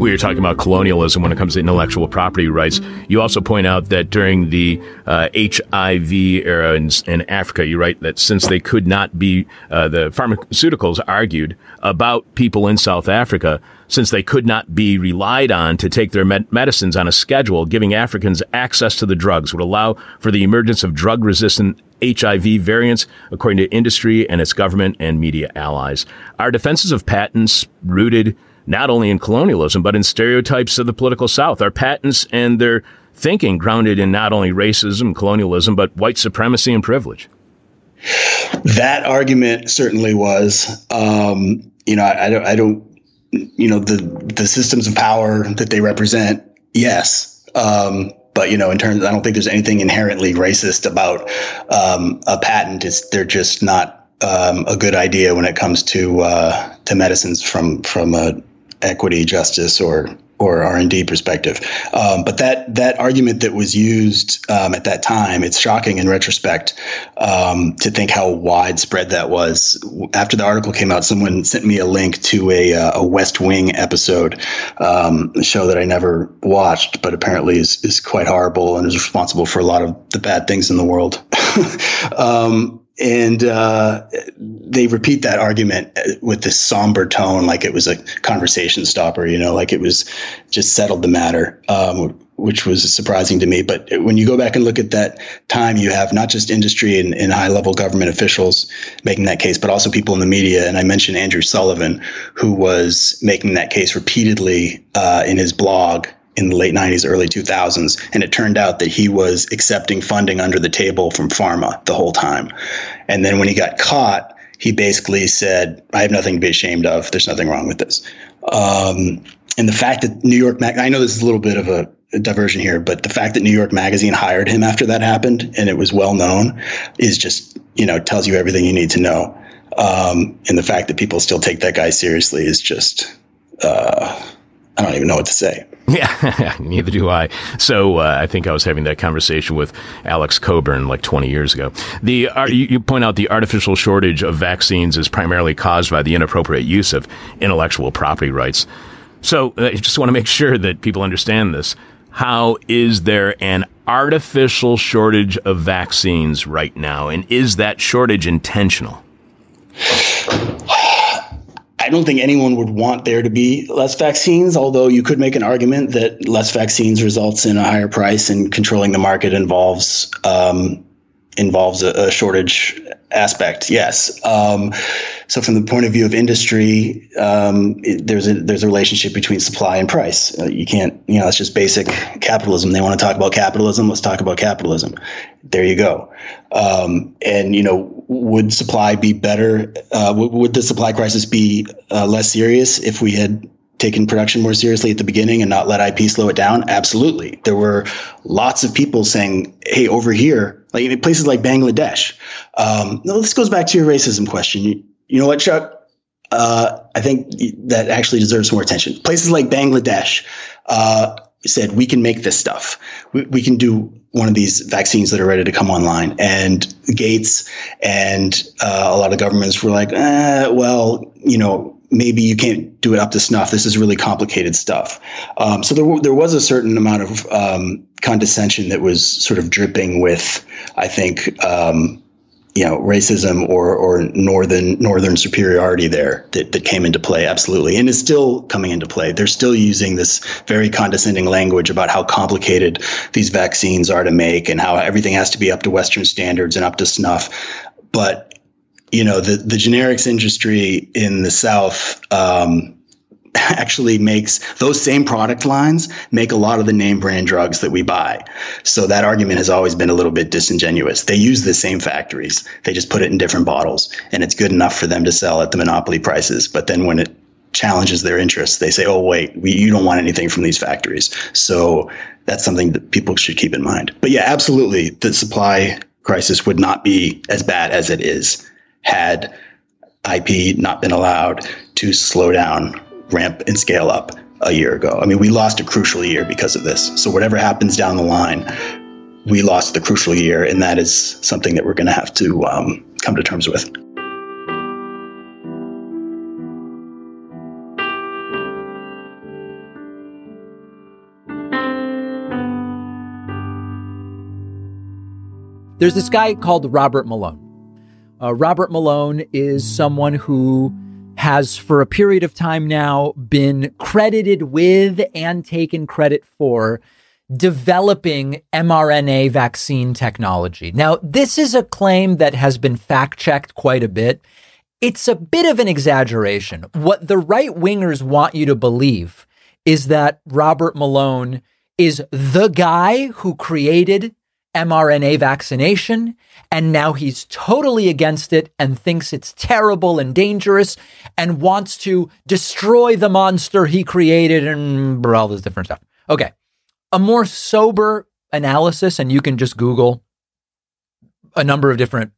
We were talking about colonialism when it comes to intellectual property rights. You also point out that during the uh, HIV era in, in, Africa, you write that since they could not be, uh, the pharmaceuticals argued about people in South Africa, since they could not be relied on to take their med- medicines on a schedule, giving Africans access to the drugs would allow for the emergence of drug resistant HIV variants, according to industry and its government and media allies. Our defenses of patents rooted not only in colonialism, but in stereotypes of the political South. Our patents and their thinking grounded in not only racism, colonialism, but white supremacy and privilege. That argument certainly was. Um, you know, I, I, don't, I don't, you know, the the systems of power that they represent. Yes, um, but you know, in terms, I don't think there's anything inherently racist about um, a patent. It's they're just not um, a good idea when it comes to uh, to medicines from from a equity, justice, or or R and D perspective. Um, but that that argument that was used um, at that time, it's shocking in retrospect um, to think how widespread that was. After the article came out, someone sent me a link to a, uh, a West Wing episode, um, a show that I never watched, but apparently is is quite horrible and is responsible for a lot of the bad things in the world. And uh, they repeat that argument with this somber tone, like it was a conversation stopper, you know, like it was just settled the matter, um, which was surprising to me. But when you go back and look at that time, you have not just industry and, and high level government officials making that case, but also people in the media. And I mentioned Andrew Sullivan, who was making that case repeatedly uh, in his blog in the late 90s, early 2000s. And it turned out that he was accepting funding under the table from pharma the whole time. And then when he got caught, he basically said, I have nothing to be ashamed of. There's nothing wrong with this. Um, and the fact that New York, Mag- I know this is a little bit of a, a diversion here, but the fact that New York Magazine hired him after that happened and it was well known is just, you know, tells you everything you need to know. Um, and the fact that people still take that guy seriously is just, uh, I don't even know what to say. Yeah, neither do I. So uh, I think I was having that conversation with Alex Cockburn like 20 years ago. The uh, you, you, point out the artificial shortage of vaccines is primarily caused by the inappropriate use of intellectual property rights. So uh, I just want to make sure that people understand this. How is there an artificial shortage of vaccines right now, and is that shortage intentional? I don't think anyone would want there to be less vaccines, although you could make an argument that less vaccines results in a higher price and controlling the market involves um, involves a, a, shortage aspect. Yes. Um, so from the point of view of industry, um, it, there's a there's a relationship between supply and price. Uh, you can't, you know, it's just basic capitalism. They want to talk about capitalism. Let's talk about capitalism. There you go. Um, and you know, would supply be better? Uh, would, would, the supply crisis be uh, less serious if we had taken production more seriously at the beginning and not let IP slow it down? Absolutely. There were lots of people saying, "Hey, over here, like in places like Bangladesh." Um, no, this goes back to your racism question. You, you know what, Chuck? Uh, I think that actually deserves more attention. Places like Bangladesh uh, said, "We can make this stuff. We, we can do one of these vaccines that are ready to come online." And Gates and uh, a lot of governments were like, eh, "Well, you know." Maybe you can't do it up to snuff. This is really complicated stuff. Um, so there, there was a certain amount of um, condescension that was sort of dripping with, I think, um, you know, racism or or northern northern superiority there that, that came into play absolutely, and is still coming into play. They're still using this very condescending language about how complicated these vaccines are to make and how everything has to be up to Western standards and up to snuff. But you know, the, the generics industry in the South um, actually makes those same product lines make a lot of the name brand drugs that we buy. So that argument has always been a little bit disingenuous. They use the same factories. They just put it in different bottles and it's good enough for them to sell at the monopoly prices. But then when it challenges their interests. They say, "Oh, wait, we, you don't want anything from these factories." So that's something that people should keep in mind. But yeah, absolutely, the supply crisis would not be as bad as it is had IP not been allowed to slow down, ramp, and scale up a year ago. I mean, we lost a crucial year because of this. So whatever happens down the line, we lost the crucial year, and that is something that we're going to have to um, come to terms with. There's this guy called Robert Malone. Uh, Robert Malone is someone who has, for a period of time now, been credited with and taken credit for developing mRNA vaccine technology. Now, this is a claim that has been fact checked quite a bit. It's a bit of an exaggeration. What the right wingers want you to believe is that Robert Malone is the guy who created mRNA vaccination, and now he's totally against it and thinks it's terrible and dangerous and wants to destroy the monster he created and all this different stuff. Okay. A more sober analysis, and you can just Google a number of different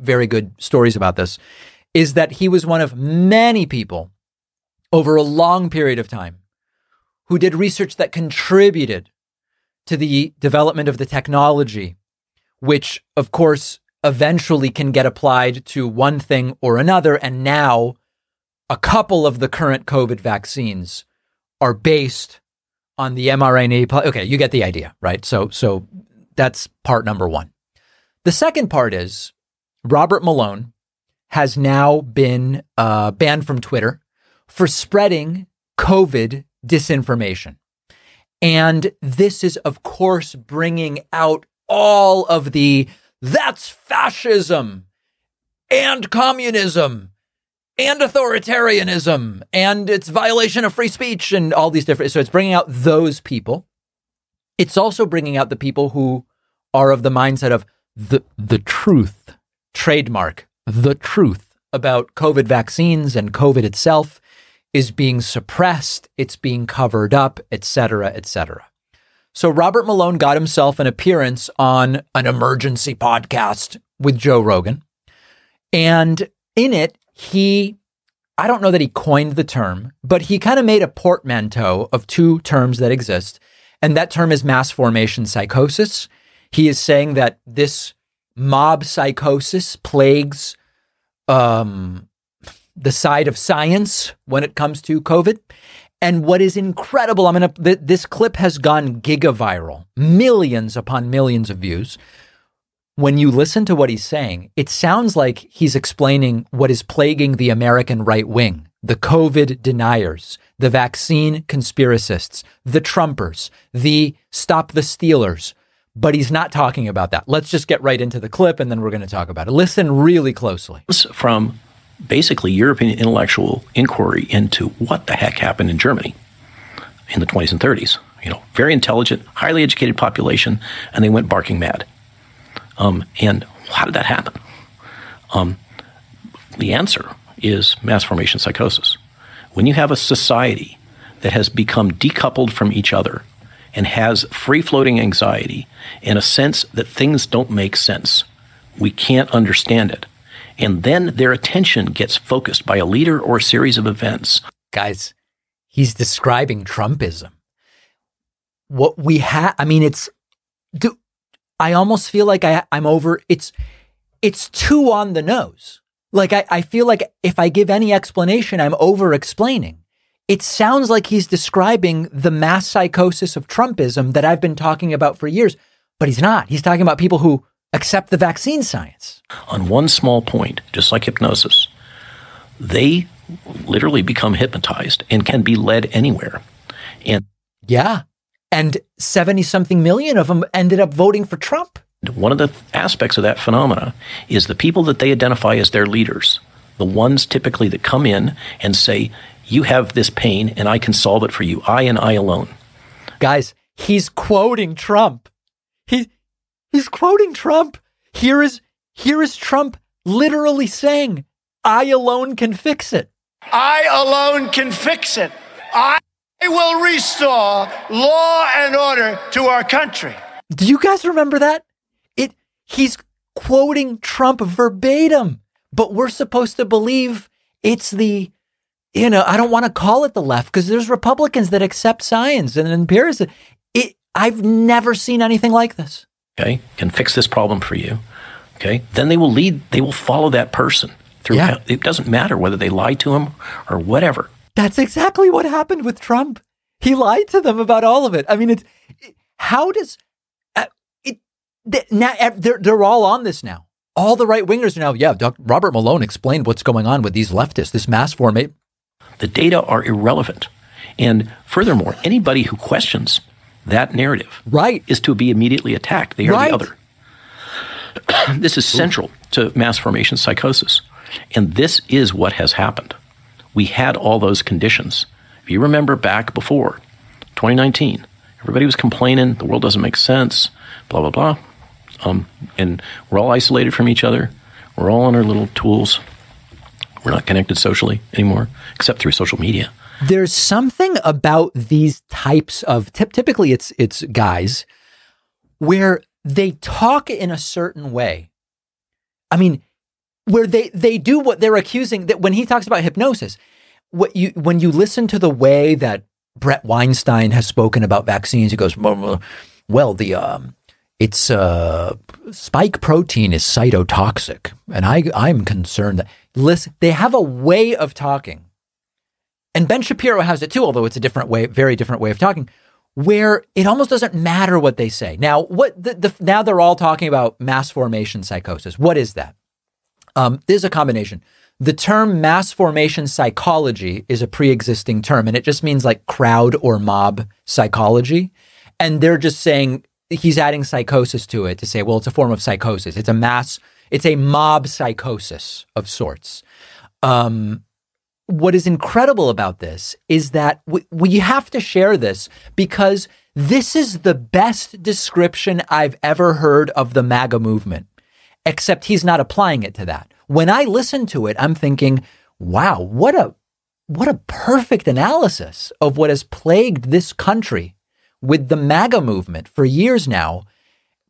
very good stories about this, is that he was one of many people over a long period of time who did research that contributed to the development of the technology, which, of course, eventually can get applied to one thing or another. And now, a couple of the current COVID vaccines are based on the mRNA. Okay, you get the idea, right? So, so that's part number one. The second part is Robert Malone has now been uh, banned from Twitter for spreading COVID disinformation. And this is, of course, bringing out all of the that's fascism and communism and authoritarianism and it's violation of free speech and all these different. So it's bringing out those people. It's also bringing out the people who are of the mindset of the the truth, trademark, the truth about COVID vaccines and COVID itself is being suppressed, it's being covered up, etc., etc. So Robert Malone got himself an appearance on an emergency podcast with Joe Rogan. And in it, he I don't know that he coined the term, but he kind of made a portmanteau of two terms that exist. And that term is mass formation psychosis. He is saying that this mob psychosis plagues um, the side of science when it comes to COVID. And what is incredible, I'm gonna th- this clip has gone gigaviral, millions upon millions of views. When you listen to what he's saying, it sounds like he's explaining what is plaguing the American right wing, the COVID deniers, the vaccine conspiracists, the Trumpers, the stop the Stealers. But he's not talking about that. Let's just get right into the clip and then we're going to talk about it. Listen really closely. From basically European intellectual inquiry into what the heck happened in Germany in the 20s and 30s. You know, very intelligent, highly educated population, and they went barking mad. Um, and how did that happen? Um, the answer is mass formation psychosis. When you have a society that has become decoupled from each other and has free floating anxiety and a sense that things don't make sense, we can't understand it and then their attention gets focused by a leader or a series of events. Guys, he's describing Trumpism. What we have, I mean, it's, do, I almost feel like I, I'm over, it's, it's too on the nose. Like, I, I feel like if I give any explanation, I'm over explaining. It sounds like he's describing the mass psychosis of Trumpism that I've been talking about for years, but he's not. He's talking about people who accept the vaccine science. On one small point, just like hypnosis, they literally become hypnotized and can be led anywhere. And yeah, and 70 something million of them ended up voting for Trump. One of the aspects of that phenomena is the people that they identify as their leaders, the ones typically that come in and say, You have this pain and I can solve it for you, I and I alone. Guys, he's quoting Trump. He, He's quoting Trump. Here is here is Trump literally saying, "I alone can fix it." I alone can fix it. I will restore law and order to our country. Do you guys remember that? It he's quoting Trump verbatim, but we're supposed to believe it's the you know, I don't want to call it the left because there's Republicans that accept science and empiricism. It I've never seen anything like this. Okay, can fix this problem for you. Okay, then they will lead. They will follow that person through. Yeah. It doesn't matter whether they lie to him or whatever. That's exactly what happened with Trump. He lied to them about all of it. I mean, it's it, how does uh, it they, now they're they're all on this now. All the right wingers are now. Yeah, Dr. Robert Malone explained what's going on with these leftists. This mass formation. The data are irrelevant, and furthermore, anybody who questions that narrative right is to be immediately attacked. They are Right. the other. this is central to mass formation psychosis. And this is what has happened. We had all those conditions. If you remember back before 2019, everybody was complaining, the world doesn't make sense, blah, blah, blah. Um, and we're all isolated from each other. We're all on our little tools. We're not connected socially anymore, except through social media. There's something about these types of typ- typically it's it's guys where they talk in a certain way. I mean, where they they do what they're accusing that when he talks about hypnosis, what you when you listen to the way that Bret Weinstein has spoken about vaccines, he goes, "Well, well, the um, it's uh, spike protein is cytotoxic, and I I'm concerned that listen, they have a way of talking, and Ben Shapiro has it too, although it's a different way, very different way of talking, where it almost doesn't matter what they say. Now, what the, the now they're all talking about mass formation psychosis. What is that? Um, there's a combination. The term mass formation psychology is a pre-existing term, and it just means like crowd or mob psychology. And they're just saying he's adding psychosis to it to say, well, it's a form of psychosis. It's a mass, it's a mob psychosis of sorts. Um, what is incredible about this is that we, we have to share this because this is the best description I've ever heard of the MAGA movement, except he's not applying it to that. When I listen to it, I'm thinking, wow, what a what a perfect analysis of what has plagued this country with the MAGA movement for years now.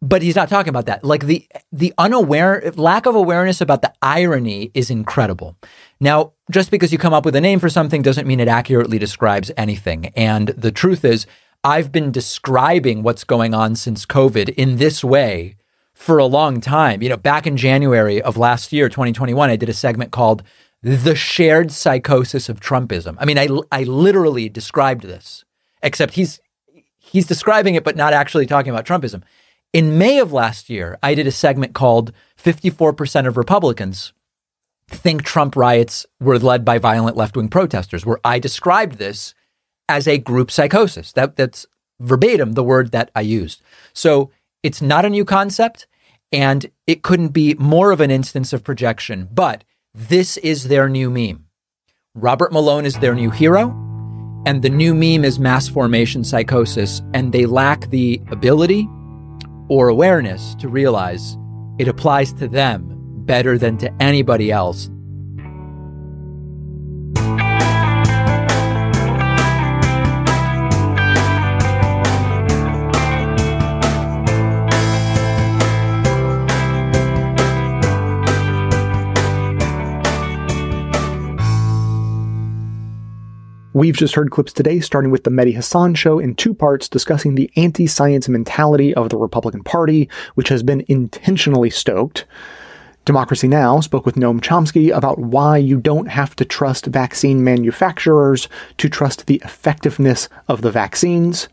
But he's not talking about that. Like the the unaware lack of awareness about the irony is incredible. Now, just because you come up with a name for something doesn't mean it accurately describes anything. And the truth is, I've been describing what's going on since COVID in this way for a long time. You know, back in January of last year, 2021, I did a segment called The Shared Psychosis of Trumpism. I mean, I, I literally described this, except he's he's describing it, but not actually talking about Trumpism. In May of last year, I did a segment called 54% of Republicans think Trump riots were led by violent left wing protesters, where I described this as a group psychosis. That, that's verbatim the word that I used. So it's not a new concept, and it couldn't be more of an instance of projection, but this is their new meme. Robert Malone is their new hero, and the new meme is mass formation psychosis, and they lack the ability or awareness to realize it applies to them better than to anybody else. We've just heard clips today, starting with the Mehdi Hasan show in two parts discussing the anti science mentality of the Republican Party, which has been intentionally stoked. Democracy Now! spoke with Noam Chomsky about why you don't have to trust vaccine manufacturers to trust the effectiveness of the vaccines.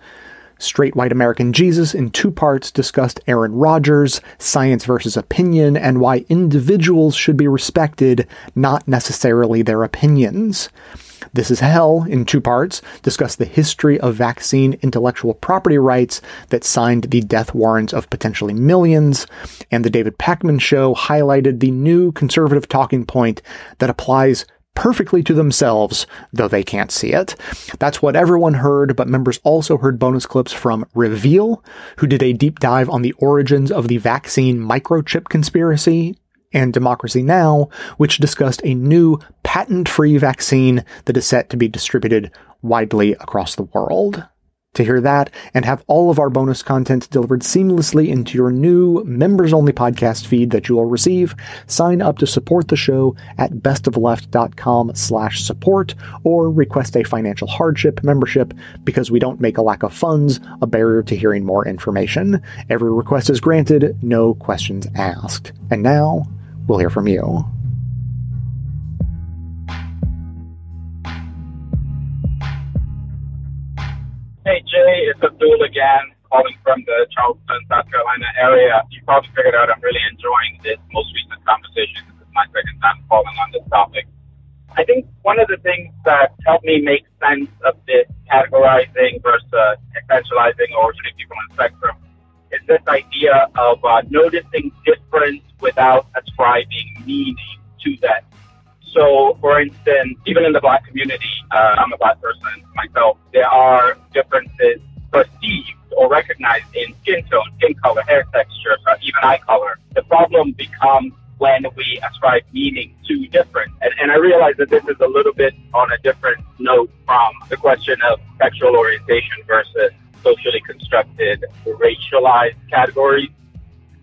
Straight White American Jesus in two parts discussed Aaron Rodgers, science versus opinion, and why individuals should be respected, not necessarily their opinions. This is Hell, in two parts, discuss the history of vaccine intellectual property rights that signed the death warrants of potentially millions. And the David Pakman Show highlighted the new conservative talking point that applies perfectly to themselves, though they can't see it. That's what everyone heard, but members also heard bonus clips from Reveal, who did a deep dive on the origins of the vaccine microchip conspiracy and Democracy Now!, which discussed a new patent free vaccine that is set to be distributed widely across the world. To hear that and have all of our bonus content delivered seamlessly into your new members only podcast feed that you will receive, sign up to support the show at bestoftheleft.com slash support or request a financial hardship membership because we don't make a lack of funds a barrier to hearing more information. Every request is granted, no questions asked. And now, we'll hear from you. Hey Jay, it's Abdul again, calling from the Charleston, South Carolina area. You probably figured out I'm really enjoying this most recent conversation. This is my second time calling on this topic. I think one of the things that helped me make sense of this categorizing versus essentializing or treating people on the spectrum is this idea of uh, noticing difference without ascribing meaning to that so, for instance, even in the black community, uh, I'm a black person myself, there are differences perceived or recognized in skin tone, skin color, hair texture, even eye color. The problem becomes when we ascribe meaning to different. And, and I realize that this is a little bit on a different note from the question of sexual orientation versus socially constructed racialized categories.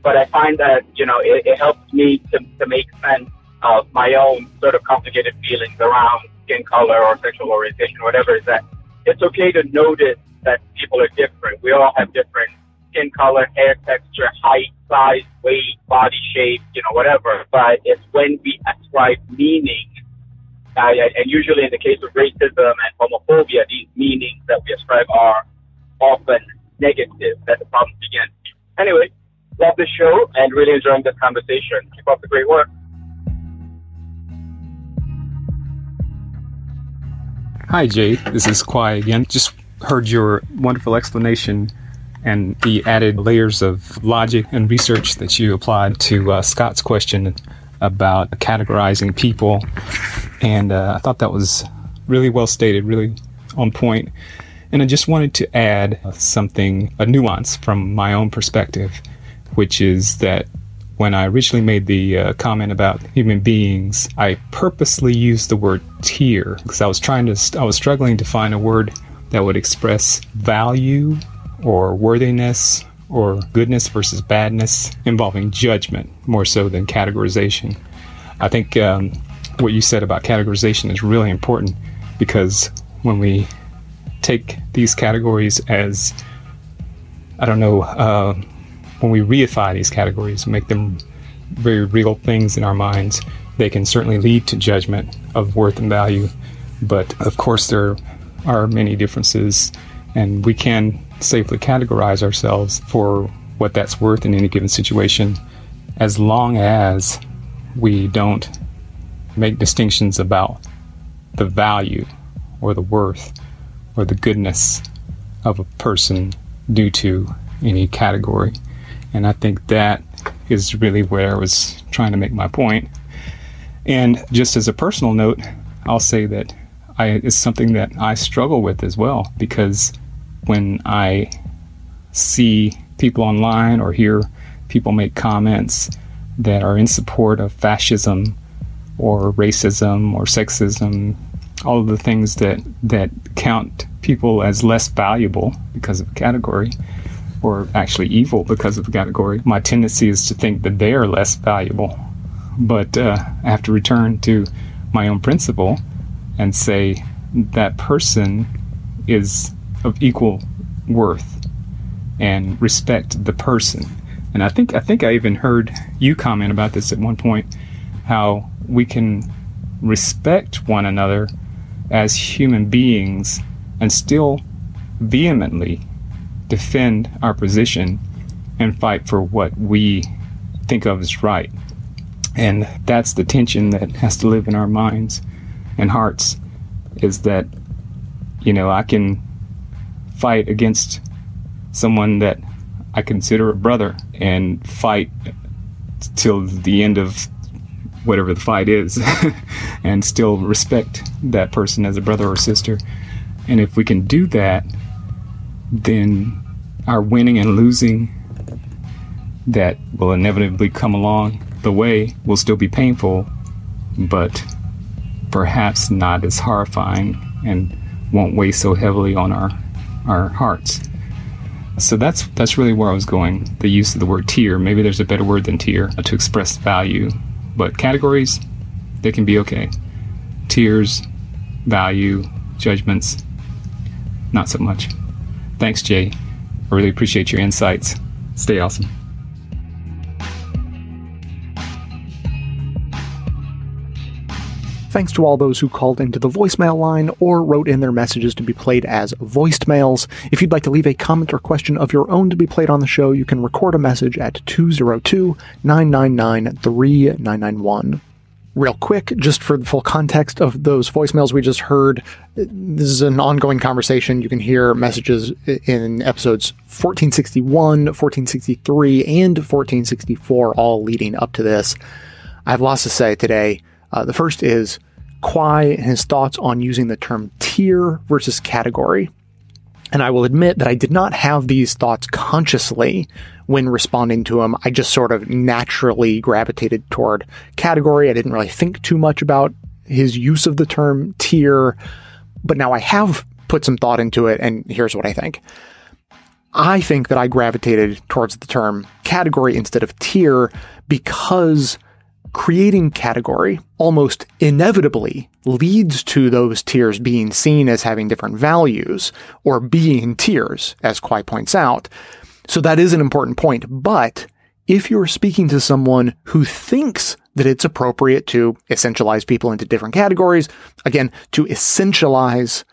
But I find that, you know, it, it helps me to, to make sense of my own sort of complicated feelings around skin color or sexual orientation, or whatever, is that it's okay to notice that people are different. We all have different skin color, hair texture, height, size, weight, body shape, you know, whatever. But it's when we ascribe meaning, uh, and usually in the case of racism and homophobia, these meanings that we ascribe are often negative that the problems begin. Anyway, love the show and really enjoying this conversation. Keep up the great work. Hi, Jay. This is Kwai again. Just heard your wonderful explanation and the added layers of logic and research that you applied to uh, Scott's question about categorizing people. And uh, I thought that was really well stated, really on point. And I just wanted to add something, a nuance from my own perspective, which is that when I originally made the uh, comment about human beings, I purposely used the word tier because I was trying to, I was struggling to find a word that would express value or worthiness or goodness versus badness involving judgment more so than categorization. I think um, what you said about categorization is really important because when we take these categories as, I don't know, uh, when we reify these categories, make them very real things in our minds, they can certainly lead to judgment of worth and value. But of course, there are many differences, and we can safely categorize ourselves for what that's worth in any given situation as long as we don't make distinctions about the value or the worth or the goodness of a person due to any category. And I think that is really where I was trying to make my point. And just as a personal note, I'll say that I, it's something that I struggle with as well because when I see people online or hear people make comments that are in support of fascism or racism or sexism, all of the things that, that count people as less valuable because of a category, or actually evil because of the category, my tendency is to think that they are less valuable. But uh, I have to return to my own principle and say that person is of equal worth and respect the person. And I think I think I even heard you comment about this at one point how we can respect one another as human beings and still vehemently defend our position and fight for what we think of as right. And that's the tension that has to live in our minds and hearts is that, you know, I can fight against someone that I consider a brother and fight till the end of whatever the fight is and still respect that person as a brother or sister. And if we can do that, then our winning and losing that will inevitably come along the way will still be painful, but perhaps not as horrifying and won't weigh so heavily on our our hearts. So that's that's really where I was going. The use of the word tier. Maybe there's a better word than tier uh, to express value, but categories they can be okay. Tiers, value, judgments, not so much. Thanks, Jay. I really appreciate your insights. Stay awesome. Thanks to all those who called into the voicemail line or wrote in their messages to be played as voiced mails. If you'd like to leave a comment or question of your own to be played on the show, you can record a message at 202 999 3991 real quick, just for the full context of those voicemails we just heard. This is an ongoing conversation. You can hear messages in episodes 1461, 1463, and 1464, all leading up to this. I have lots to say today. Uh, the first is Quai and his thoughts on using the term tier versus category. And I will admit that I did not have these thoughts consciously when responding to him. I just sort of naturally gravitated toward category. I didn't really think too much about his use of the term tier, but now I have put some thought into it, and here's what I think. I think that I gravitated towards the term category instead of tier because creating category almost inevitably leads to those tiers being seen as having different values or being tiers, as Quai points out. So that is an important point. But if you're speaking to someone who thinks that it's appropriate to essentialize people into different categories, again, to essentialize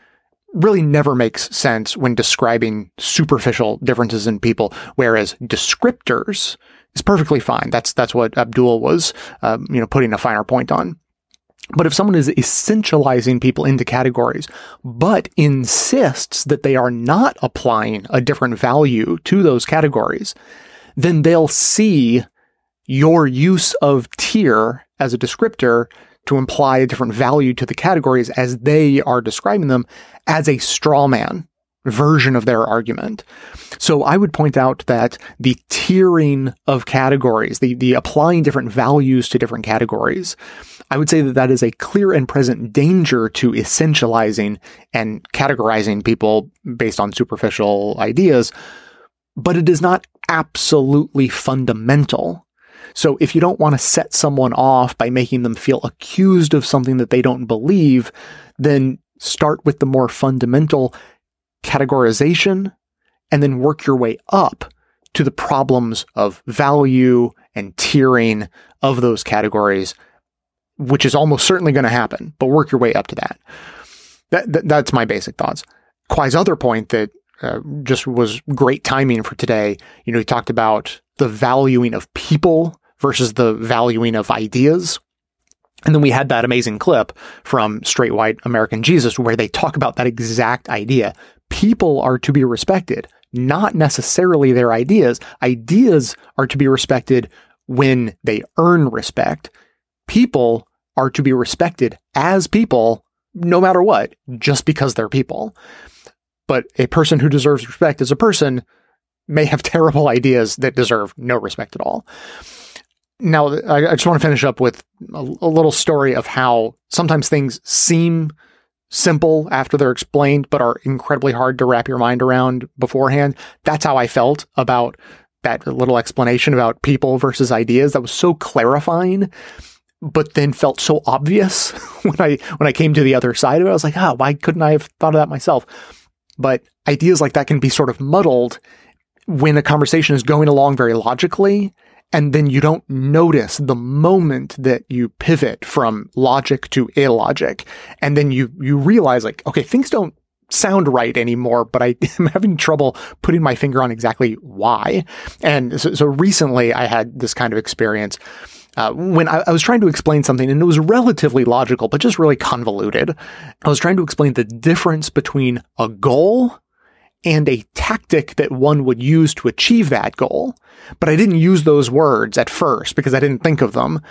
really never makes sense when describing superficial differences in people, whereas descriptors is perfectly fine. That's that's what Abdul was, um, you know, putting a finer point on. But if someone is essentializing people into categories, but insists that they are not applying a different value to those categories, then they'll see your use of tier as a descriptor to imply a different value to the categories as they are describing them as a straw man version of their argument. So I would point out that the tiering of categories, the, the applying different values to different categories, I would say that that is a clear and present danger to essentializing and categorizing people based on superficial ideas, but it is not absolutely fundamental. So if you don't want to set someone off by making them feel accused of something that they don't believe, then start with the more fundamental categorization and then work your way up to the problems of value and tiering of those categories, which is almost certainly going to happen, but work your way up to that. that, that that's my basic thoughts. Quai's other point that uh, just was great timing for today. You know, he talked about the valuing of people versus the valuing of ideas. And then we had that amazing clip from Straight White American Jesus where they talk about that exact idea people are to be respected, not necessarily their ideas. Ideas are to be respected when they earn respect. People are to be respected as people, no matter what, just because they're people. But a person who deserves respect as a person may have terrible ideas that deserve no respect at all. Now, I, just want to finish up with a, a little story of how sometimes things seem simple after they're explained, but are incredibly hard to wrap your mind around beforehand. That's how I felt about that little explanation about people versus ideas. That was so clarifying, but then felt so obvious when I when I came to the other side of it. I was like, ah, oh, why couldn't I have thought of that myself? But ideas like that can be sort of muddled when a conversation is going along very logically and then you don't notice the moment that you pivot from logic to illogic and then you you realize like okay things don't sound right anymore but i am having trouble putting my finger on exactly why and so, so recently i had this kind of experience uh, when I, I, was trying to explain something and it was relatively logical, but just really convoluted. I was trying to explain the difference between a goal and a tactic that one would use to achieve that goal. But I didn't use those words at first because I didn't think of them.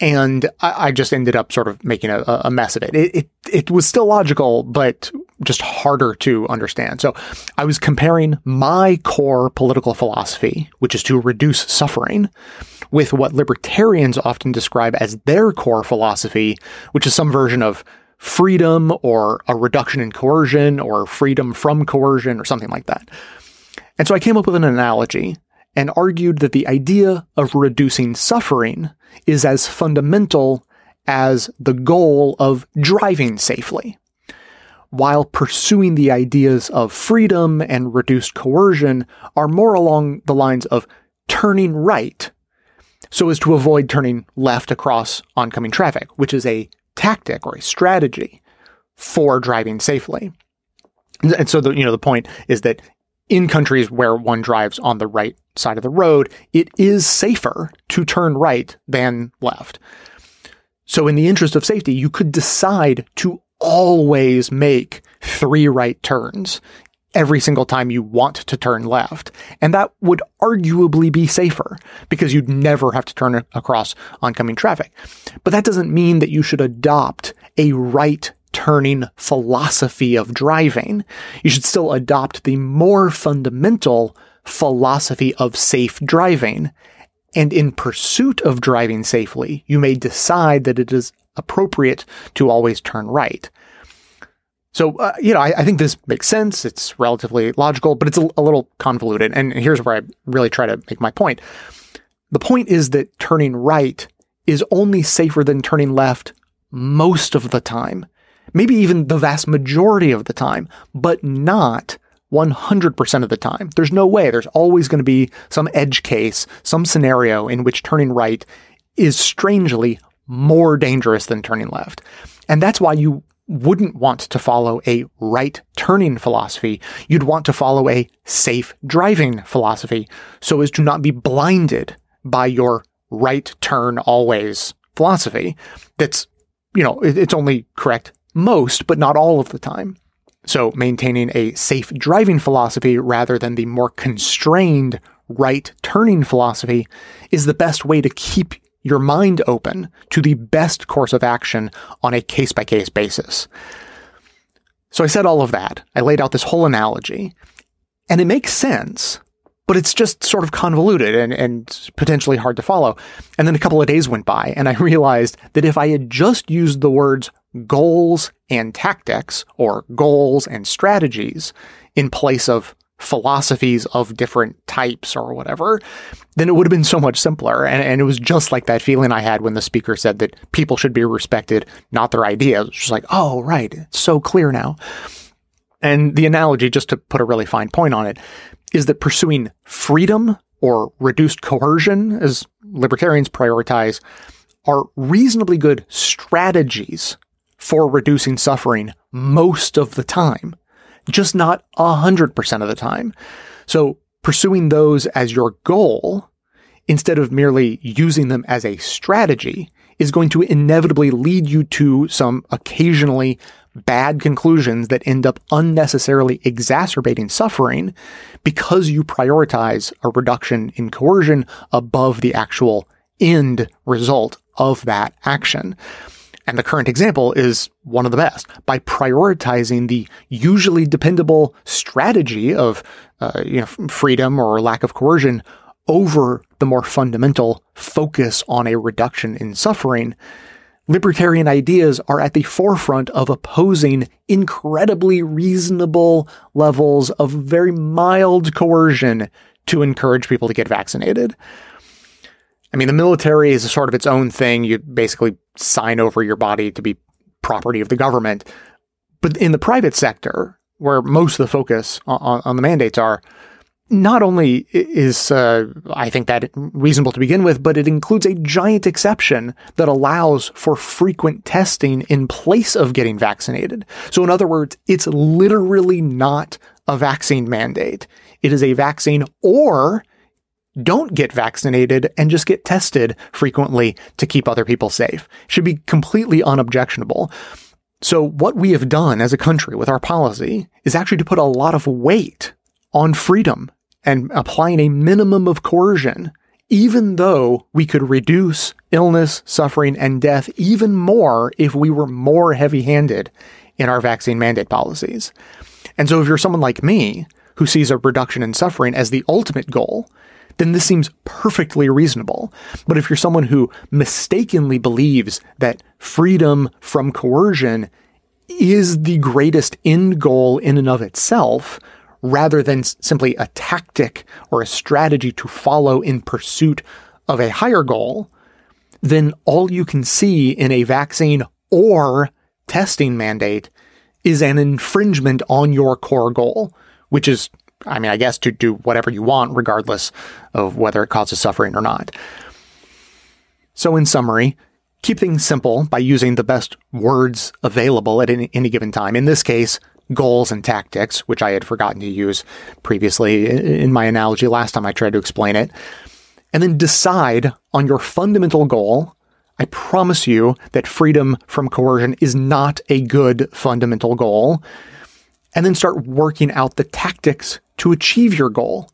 And I, I just ended up sort of making a, a mess of it. it. It it was still logical, but just harder to understand. So I was comparing my core political philosophy, which is to reduce suffering, with what libertarians often describe as their core philosophy, which is some version of freedom or a reduction in coercion or freedom from coercion or something like that. And so I came up with an analogy and argued that the idea of reducing suffering is as fundamental as the goal of driving safely. While pursuing the ideas of freedom and reduced coercion are more along the lines of turning right so as to avoid turning left across oncoming traffic, which is a tactic or a strategy for driving safely. And so the you know the point is that in countries where one drives on the right side of the road, it is safer to turn right than left. So, in the interest of safety, you could decide to always make three right turns every single time you want to turn left. And that would arguably be safer because you'd never have to turn across oncoming traffic. But that doesn't mean that you should adopt a right turning philosophy of driving. You should still adopt the more fundamental philosophy of safe driving. And in pursuit of driving safely, you may decide that it is appropriate to always turn right. So, uh, you know, I, I, think this makes sense. It's relatively logical, but it's a, a little convoluted. And here's where I really try to make my point. The point is that turning right is only safer than turning left most of the time maybe even the vast majority of the time, but not 100% of the time. There's no way. There's always going to be some edge case, some scenario in which turning right is strangely more dangerous than turning left. And that's why you wouldn't want to follow a right turning philosophy. You'd want to follow a safe driving philosophy so as to not be blinded by your right turn always philosophy that's, you know, it's only correct most, but not all of the time. So maintaining a safe driving philosophy rather than the more constrained right turning philosophy is the best way to keep your mind open to the best course of action on a case by case basis. So I said all of that. I laid out this whole analogy and it makes sense, but it's just sort of convoluted and, and potentially hard to follow. And then a couple of days went by and I realized that if I had just used the words goals and tactics or goals and strategies in place of philosophies of different types or whatever, then it would have been so much simpler. And, and, it was just like that feeling I had when the speaker said that people should be respected, not their ideas. It's just like, oh, right. It's so clear now. And the analogy, just to put a really fine point on it, is that pursuing freedom or reduced coercion, as libertarians prioritize, are reasonably good strategies for reducing suffering most of the time, just not 100% of the time. So pursuing those as your goal, instead of merely using them as a strategy, is going to inevitably lead you to some occasionally bad conclusions that end up unnecessarily exacerbating suffering because you prioritize a reduction in coercion above the actual end result of that action. And the current example is one of the best by prioritizing the usually dependable strategy of uh, you know, freedom or lack of coercion over the more fundamental focus on a reduction in suffering. Libertarian ideas are at the forefront of opposing incredibly reasonable levels of very mild coercion to encourage people to get vaccinated. I mean, the military is sort of its own thing. You basically sign over your body to be property of the government. But in the private sector, where most of the focus on, on the mandates are, not only is uh, I think that reasonable to begin with, but it includes a giant exception that allows for frequent testing in place of getting vaccinated. So, in other words, it's literally not a vaccine mandate. It is a vaccine or don't get vaccinated and just get tested frequently to keep other people safe. Should be completely unobjectionable. So what we have done as a country with our policy is actually to put a lot of weight on freedom and applying a minimum of coercion, even though we could reduce illness, suffering, and death even more if we were more heavy handed in our vaccine mandate policies. And so if you're someone like me who sees a reduction in suffering as the ultimate goal, then this seems perfectly reasonable. But if you're someone who mistakenly believes that freedom from coercion is the greatest end goal in and of itself, rather than simply a tactic or a strategy to follow in pursuit of a higher goal, then all you can see in a vaccine or testing mandate is an infringement on your core goal, which is, I mean, I guess to do whatever you want, regardless of whether it causes suffering or not. So, in summary, keep things simple by using the best words available at any, any given time. In this case, goals and tactics, which I had forgotten to use previously in my analogy last time I tried to explain it. And then decide on your fundamental goal. I promise you that freedom from coercion is not a good fundamental goal. And then start working out the tactics to achieve your goal,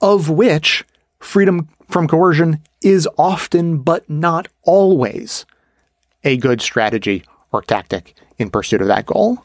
of which freedom from coercion is often, but not always, a good strategy or tactic in pursuit of that goal.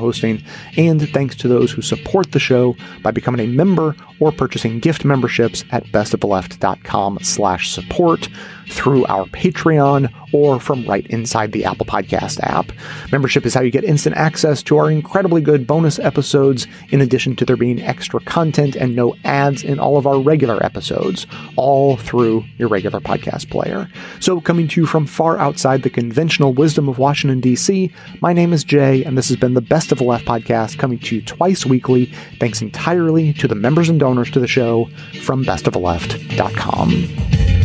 co-hosting. And thanks to those who support the show by becoming a member or purchasing gift memberships at bestoftheleft.com slash support through our Patreon or from right inside the Apple Podcast app. Membership is how you get instant access to our incredibly good bonus episodes, in addition to there being extra content and no ads in all of our regular episodes, all through your regular podcast player. So, coming to you from far outside the conventional wisdom of Washington, D.C., my name is Jay, and this has been the Best of the Left podcast coming to you twice weekly, thanks entirely to the members and donors to the show from bestoftheleft.com.